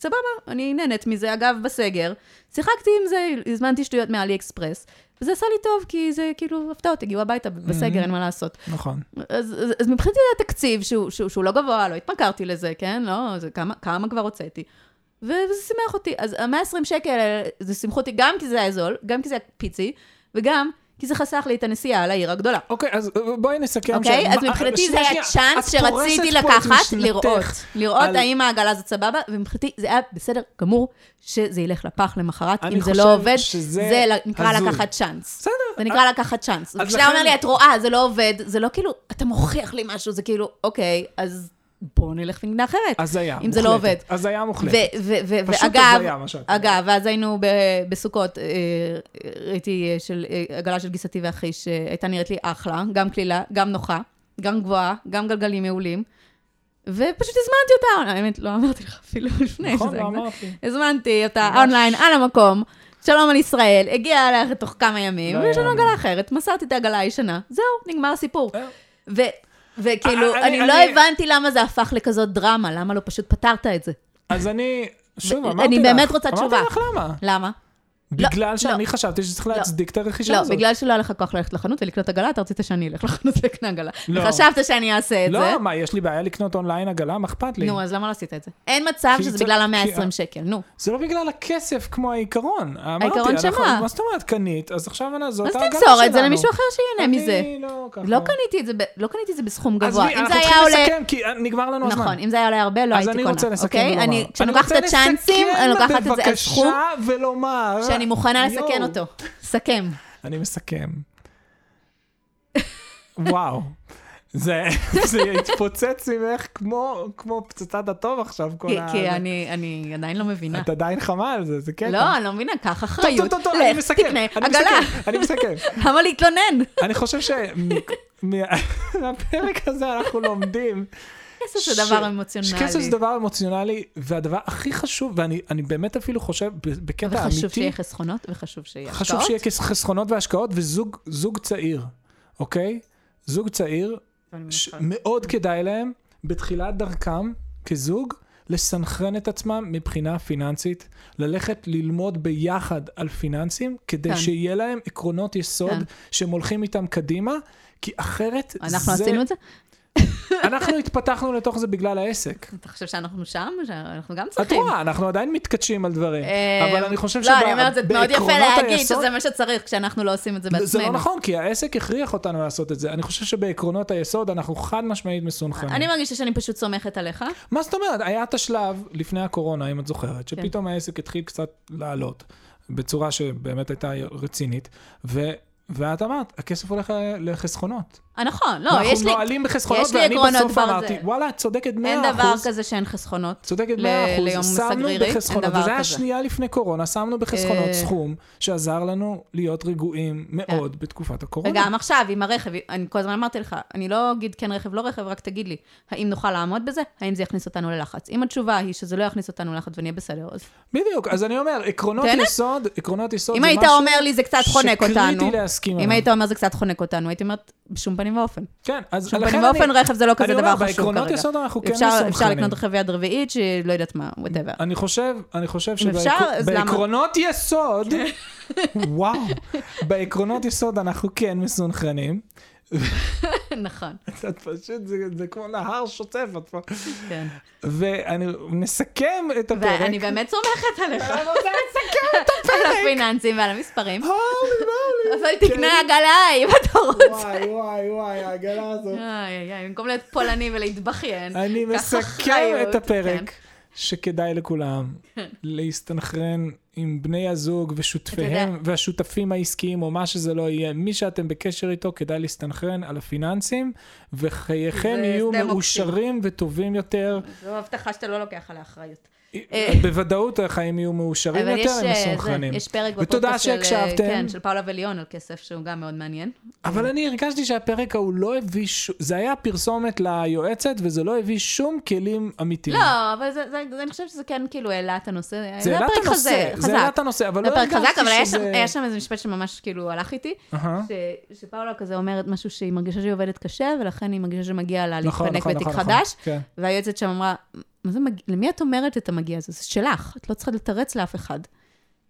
סבבה, אני נהנית מזה. אגב, בסגר, שיחקתי עם זה, הזמנתי שטויות מאלי אקספרס, וזה עשה לי טוב, כי זה כאילו הפתעות, הגיעו הביתה, בסגר, אין מה לעשות. נכון. אז, אז, אז מבחינתי זה תקציב שהוא, שהוא, שהוא לא גבוה, לא התמכרתי לזה, כן? לא, זה כמה, כמה כבר הוצאתי. וזה שימח אותי. אז ה-120 שקל, האלה, זה שימחו אותי גם כי זה היה זול, גם כי זה היה פיצי, וגם כי זה חסך לי את הנסיעה לעיר הגדולה. אוקיי, אז אה, בואי נסכם. אוקיי? ש- אז מבחינתי זה שנייה, היה צ'אנס שרציתי לקחת, לראות. לראות על- האם העגלה הזאת סבבה, ומבחינתי זה היה בסדר גמור שזה ילך לפח למחרת. אם זה לא עובד, זה נקרא. לקחת צ'אנס. בסדר. זה נקרא לקחת צ'אנס. וכשאתה אומר לי, את רואה, זה לא עובד, זה לא כאילו, אתה מוכיח לי משהו, זה כאילו, אוקיי, אז בואו נלך ונקנה אחרת. הזיה אם זה לא עובד. מוחלטת. הזיה מוחלטת. ו- ו- ו- פשוט ואגב, הזיה, מה שאת אומרת. אגב, ואז היינו בסוכות, אה, ראיתי אה, של אה, עגלה של גיסתי ואחי, שהייתה נראית לי אחלה, גם קלילה, גם נוחה, גם גבוהה, גם גלגלים מעולים, ופשוט הזמנתי אותה, האמת, לא אמרתי לך אפילו [LAUGHS] לפני נכון, לא. אמרתי. הזמנתי אותה. אונליין, על המקום, שלום על ישראל, הגיעה אליה תוך כמה ימים, לא ויש לנו. עגלה אחרת, מסרתי את העגלה הישנה, זהו, נגמר הסיפור. אה. ו... וכאילו, אני- אני לא הבנתי למה זה הפך לכזאת דרמה, למה לא פשוט פתרת את זה? אז אני, שוב, אמרתי לך. אני באמת רוצה תשובה. אמרתי לך למה. למה? בגלל לא. שאני חשבתי שצריך להצדיק את הרכישה לא, הזאת. בגלל שלא היה לך כוח ללכת לחנות ולקנות עגלה, אתה רצית שאני אלך לחנות ולקנה עגלה. לא. וחשבת שאני אעשה את זה. לא, מה, יש לי בעיה לקנות אונליין עגלה? מה אכפת לי? נו, אז למה לא עשית את זה? אין מצב שזה זה- בגלל כי- ה-120 שקל, נו. זה לא בגלל הכסף כמו העיקרון. העיקרון שמה? מה זאת אומרת, קנית, אז עכשיו זאת אז העגלה שלנו. תמסור את זה למישהו אחר שיהנה מזה. אני לא. לא קניתי את זה לא בסכום אז גבוה. אם זה אנחנו היה צריכים עולה... לסכם, כי נגמר לנו הזמן. נכון, אם זה היה עולה הרבה, לא אז הייתי אני קונה. רוצה לסכם אוקיי? ולומר. אני- כשאני לוקחת את הצ'אנסים, אני לוקחת את זה על סכום שאני מוכנה לסכן. אותו. סכם. אני מסכם. וואו. זה, [LAUGHS] זה יתפוצץ ממך כמו, כמו פצצת אטום עכשיו, כל כי- ה... כי אני אני עדיין לא מבינה. את עדיין חמה על זה, זה קטע. לא, אני לא מבינה, קח אחריות. טוב, טוב, טוב, אני מסכם. תקנה אני עגלה. אני מסכם. [LAUGHS] למה להתלונן? אני חושב שמהפרק [LAUGHS] הזה אנחנו לומדים כסף זה דבר אמוציונלי. שכסף זה דבר אמוציונלי, והדבר הכי חשוב, ואני אני באמת אפילו חושב, בקטע אמיתי, וחשוב שיהיה חסכונות, וחשוב שיהיה השקעות. חשוב שיהיה כס- חסכונות והשקעות, וזוג זוג צעיר, אוקיי? זוג צעיר, ש-. מאוד כדאי להם, בתחילת דרכם, כזוג, לסנכרן את עצמם מבחינה פיננסית, ללכת ללמוד ביחד על פיננסים, כדי כן. שיהיה להם עקרונות יסוד כן. שהם הולכים איתם קדימה, כי אחרת אנחנו זה... עשינו את זה? אנחנו התפתחנו לתוך זה בגלל העסק. אתה חושב שאנחנו שם? שאנחנו גם את צריכים. רואה, אנחנו עדיין מתקדשים על דברים, אה, אבל אני חושב לא, אני אומרת, זה מאוד יפה שבעקרונות להגיד היסוד- שזה מה שצריך כשאנחנו לא עושים את זה בעצמנו. זה לא נכון, כי העסק הכריח אותנו לעשות את זה. אני חושב שבעקרונות היסוד אנחנו חד משמעית מסונכרנים. אני מרגישה שאני פשוט סומכת עליך. מה זאת אומרת? היה את השלב לפני הקורונה, אם את זוכרת, כן. שפתאום העסק התחיל קצת לעלות, בצורה שבאמת הייתה רצינית, ו... ואת אמרת, הכסף הולך לחסכונות. נכון, לא, יש לי... אנחנו נועלים בחסכונות, ואני בסוף. אמרתי, וואלה, את צודקת 100%. אין דבר כזה שאין חסכונות. צודקת ל- 100 ליום אחוז, שמנו סגרירי, אין בחסכונות, דבר וזה היה כזה. שנייה לפני קורונה, שמנו בחסכונות אה. סכום שעזר לנו להיות רגועים מאוד בתקופת הקורונה. וגם עכשיו, עם הרכב, אני כל הזמן אמרתי לך, אני לא אגיד כן רכב, לא רכב, רק תגיד לי, האם נוכל לעמוד בזה? האם זה יכניס אותנו ללחץ? אם התשובה היא שזה לא יכניס אותנו ללחץ ונהיה בסדר, אז... בדיוק, אז אני אומר, עקרונות. יסוד, עקרונות יסוד זה משהו זה. שקריטי להסכים אם עליו. היית אומר זה קצת חונק אותנו, הייתי אומרת, בשום פנים ואופן. כן, אז בשום פנים אני... ואופן רכב זה לא כזה אני דבר אומר, חשוב בעקרונות כרגע. יסוד אנחנו כן אפשר, מסונכרנים. אפשר לקנות רכב יד רביעית, שלא יודעת מה, whatever. אני חושב, אני חושב? שבעקרונות יסוד, [LAUGHS] וואו, בעקרונות יסוד אנחנו כן מסונכרנים. נכון, את פשוט, זה, זה כמו נהר שוטף, את פה. כן. ואני נסכם את הפרק. ואני באמת סומכת עליך, אני רוצה לסכם את על הפיננסים ועל המספרים. הולי מולי. אבל תקנה עגלה אם אתה רוצה. וואי, וואי, וואי, העגלה הזאת. איי, איי, איי, במקום להיות פולני ולהתבכיין. אני מסכם את הפרק, כן. שכדאי לכולם להסתנכרן עם בני הזוג ושותפיהם והשותפים העסקיים, או מה שזה לא יהיה. מי שאתם בקשר איתו, כדאי להסתנכרן על הפיננסים, וחייכם יהיו. מאושרים וטובים יותר. זו הבטחה שאתה לא לוקח עליה אחריות. בוודאות החיים יהיו מאושרים יותר, הם אה, מסונכרנים. יש פרק בפודקאסט של, אה. כן, של פאולה וליון על כסף, שהוא גם מאוד מעניין. אבל אני הרגשתי שהפרק ההוא לא הביא. זה היה פרסומת ליועצת, וזה לא הביא שום כלים אמיתיים. לא, אבל זה, זה, זה, אני חושבת שזה כן כאילו העלה את הנושא. זה העלה את הנושא, חזק, זה העלה חזק. את הנושא, אבל לא הרגשתי חזק, אבל היה שם, שזה... היה שם איזה משפט שממש כאילו הלך איתי, שפאולה כזה אומרת משהו שהיא מרגישה שהיא עובדת קשה, ולכן היא מרגישה שמגיע לה נכון, להתפנק נכון, בתיק נכון, חדש, כן. והיועצת שם אמרה, זה מגיע, למי את אומרת את המגיע הזה? זה שלך, את לא צריכה לתרץ לאף אחד.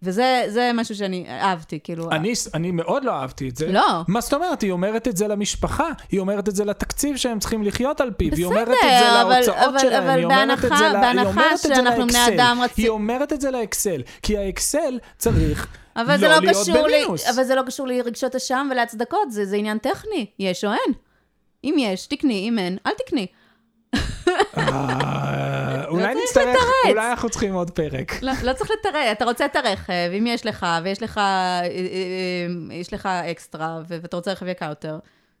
וזה זה משהו שאני אהבתי, כאילו... אני, אני מאוד לא אהבתי את זה. לא. מה זאת אומרת? היא אומרת את זה למשפחה, היא אומרת את זה לתקציב שהם צריכים לחיות על פיו, היא בסדר, אומרת את זה אבל- להוצאות אבל- שלהם, אבל היא אומרת את בהנחה- זה, ל- היא בהנחה אומרת את זה שאנחנו בני לאקסל, אדם רצי- היא אומרת את זה לאקסל, כי האקסל צריך אבל זה לא לא להיות קשור לי, במינוס. אבל זה לא קשור לרגשות אשם ולהצדקות, זה, זה עניין טכני, יש או אין. אם יש, תקני, אם אין, אל תקני. אולי צריך נצטרך, לתרץ. אולי אנחנו צריכים עוד פרק. לא, לא צריך לתרץ, אתה רוצה את הרכב, אם יש לך, ויש לך, אה, אה, אה, יש לך אקסטרה, ואתה רוצה רכב יקר יותר,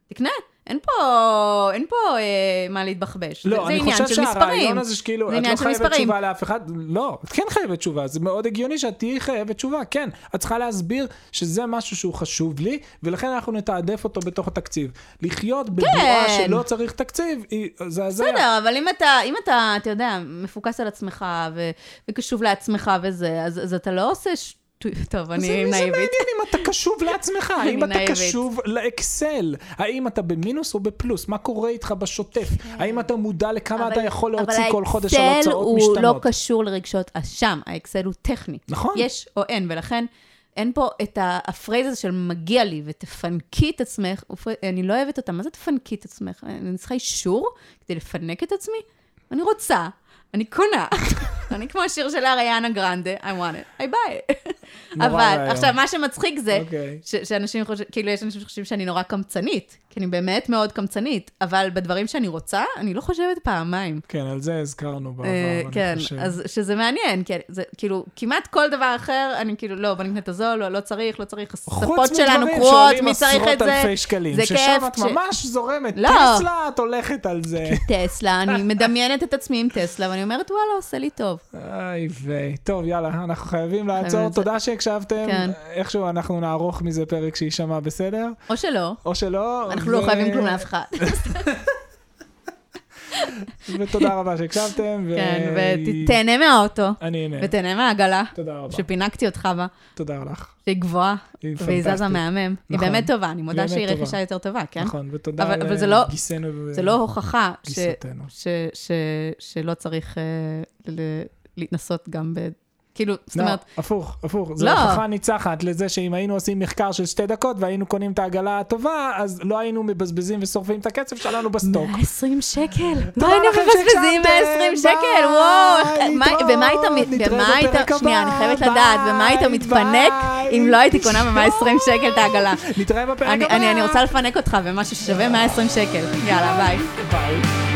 תקנה. אין פה, אין פה אה, מה להתבחבש. זה, לא, זה אני עניין חושב של שהרעיון מספרים. הזה שכאילו, זה את לא חייבת מספרים. תשובה לאף אחד, לא, את כן חייבת תשובה, זה מאוד הגיוני שאת תהיי חייבת תשובה, כן. את צריכה להסביר שזה משהו שהוא חשוב לי, ולכן אנחנו נתעדף אותו בתוך התקציב. לחיות בבועה כן. שלא צריך תקציב, זה הזיה. בסדר, אבל אם אתה, אם אתה, אתה יודע, מפוקס על עצמך ו- וקשוב לעצמך וזה, אז, אז אתה לא עושה ש... טוב, זה- אני זה נאיבית. מעניין אם אתה קשוב לעצמך, האם אתה. קשוב לאקסל, האם אתה במינוס או בפלוס, מה קורה איתך בשוטף, האם אתה מודע לכמה אתה יכול להוציא כל חודש על אבל הוצאות האקסל הוא לא משתנות. קשור לרגשות אשם, האקסל הוא טכני. נכון. יש או אין, ולכן אין פה את ה phrase הזה של מגיע לי ותפנקי את עצמך, אני לא אוהבת אותה, מה זה תפנקי את עצמך? אני צריכה אישור כדי לפנק את עצמי? אני רוצה, אני קונה. אני כמו השיר של אריאנה גרנדה, I want it, I buy it. אבל. עכשיו, מה שמצחיק זה, אוקיי. שאנשים חושבים, כאילו, יש אנשים שחושבים שאני נורא קמצנית, כי אני באמת מאוד קמצנית, אבל בדברים שאני רוצה, אני לא חושבת פעמיים. כן, על זה הזכרנו בעבר, אה, אני כן, חושב. אז שזה מעניין, כאילו, כמעט כל דבר אחר, אני כאילו, לא, בוא נקנה את הזול, לא, לא צריך, לא צריך, הספות שלנו קרועות, שעולים מי צריך את עשרות זה? אלפי שקלים, ששם את ממש זורמת, לא. טסלה, את הולכת על זה. [LAUGHS] טסלה, אני מדמיינת את עצמי עם טסלה, ואני אומרת, וואלה, עושה לי טוב. איי ויי. טוב, יאללה, אנחנו חייבים לעצור. תודה שהקשבתם. כן. איכשהו אנחנו נערוך מזה פרק שיישמע בסדר, או שלא, או שלא. אנחנו לא ו- חייבים כלום לאף אחד. [LAUGHS] [LAUGHS] ותודה רבה שהקשבתם. ו- כן, ותהנה מהאוטו, אני אהנה. ותהנה מהעגלה, תודה רבה. שפינקתי אותך בה, תודה לך. שהיא גבוהה, היא והיא זזה פנטסטית. מהמם. היא נכון. באמת טובה, אני מודה שהיא טובה. רכישה יותר טובה, כן? נכון, ותודה אבל- אבל זה לא- לגיסנו ו- זה לא הוכחה ש-. ש- ש- שלא צריך אה, ל- להתנסות גם ב... כאילו, זאת לא, אומרת, הפוך, הפוך. זו לא. הוכחה ניצחת לזה שאם היינו עושים מחקר של שתי דקות והיינו קונים את העגלה הטובה, אז לא היינו מבזבזים ושורפים את הכסף שלנו בסטוק. 120 שקל. תודה מה היינו מבזבזים שהקשבתם, 120 שקל? וואו, איך- מה- להתראות, במה היית במה היית... שנייה, אני חייבת לדעת, במה היית מתפנק. אם לא הייתי קונה ב-120 שקל את העגלה? נתראה בפרק הבא. אני רוצה לפנק אותך במשהו ששווה 120 שקל. יאללה, ביי. ביי.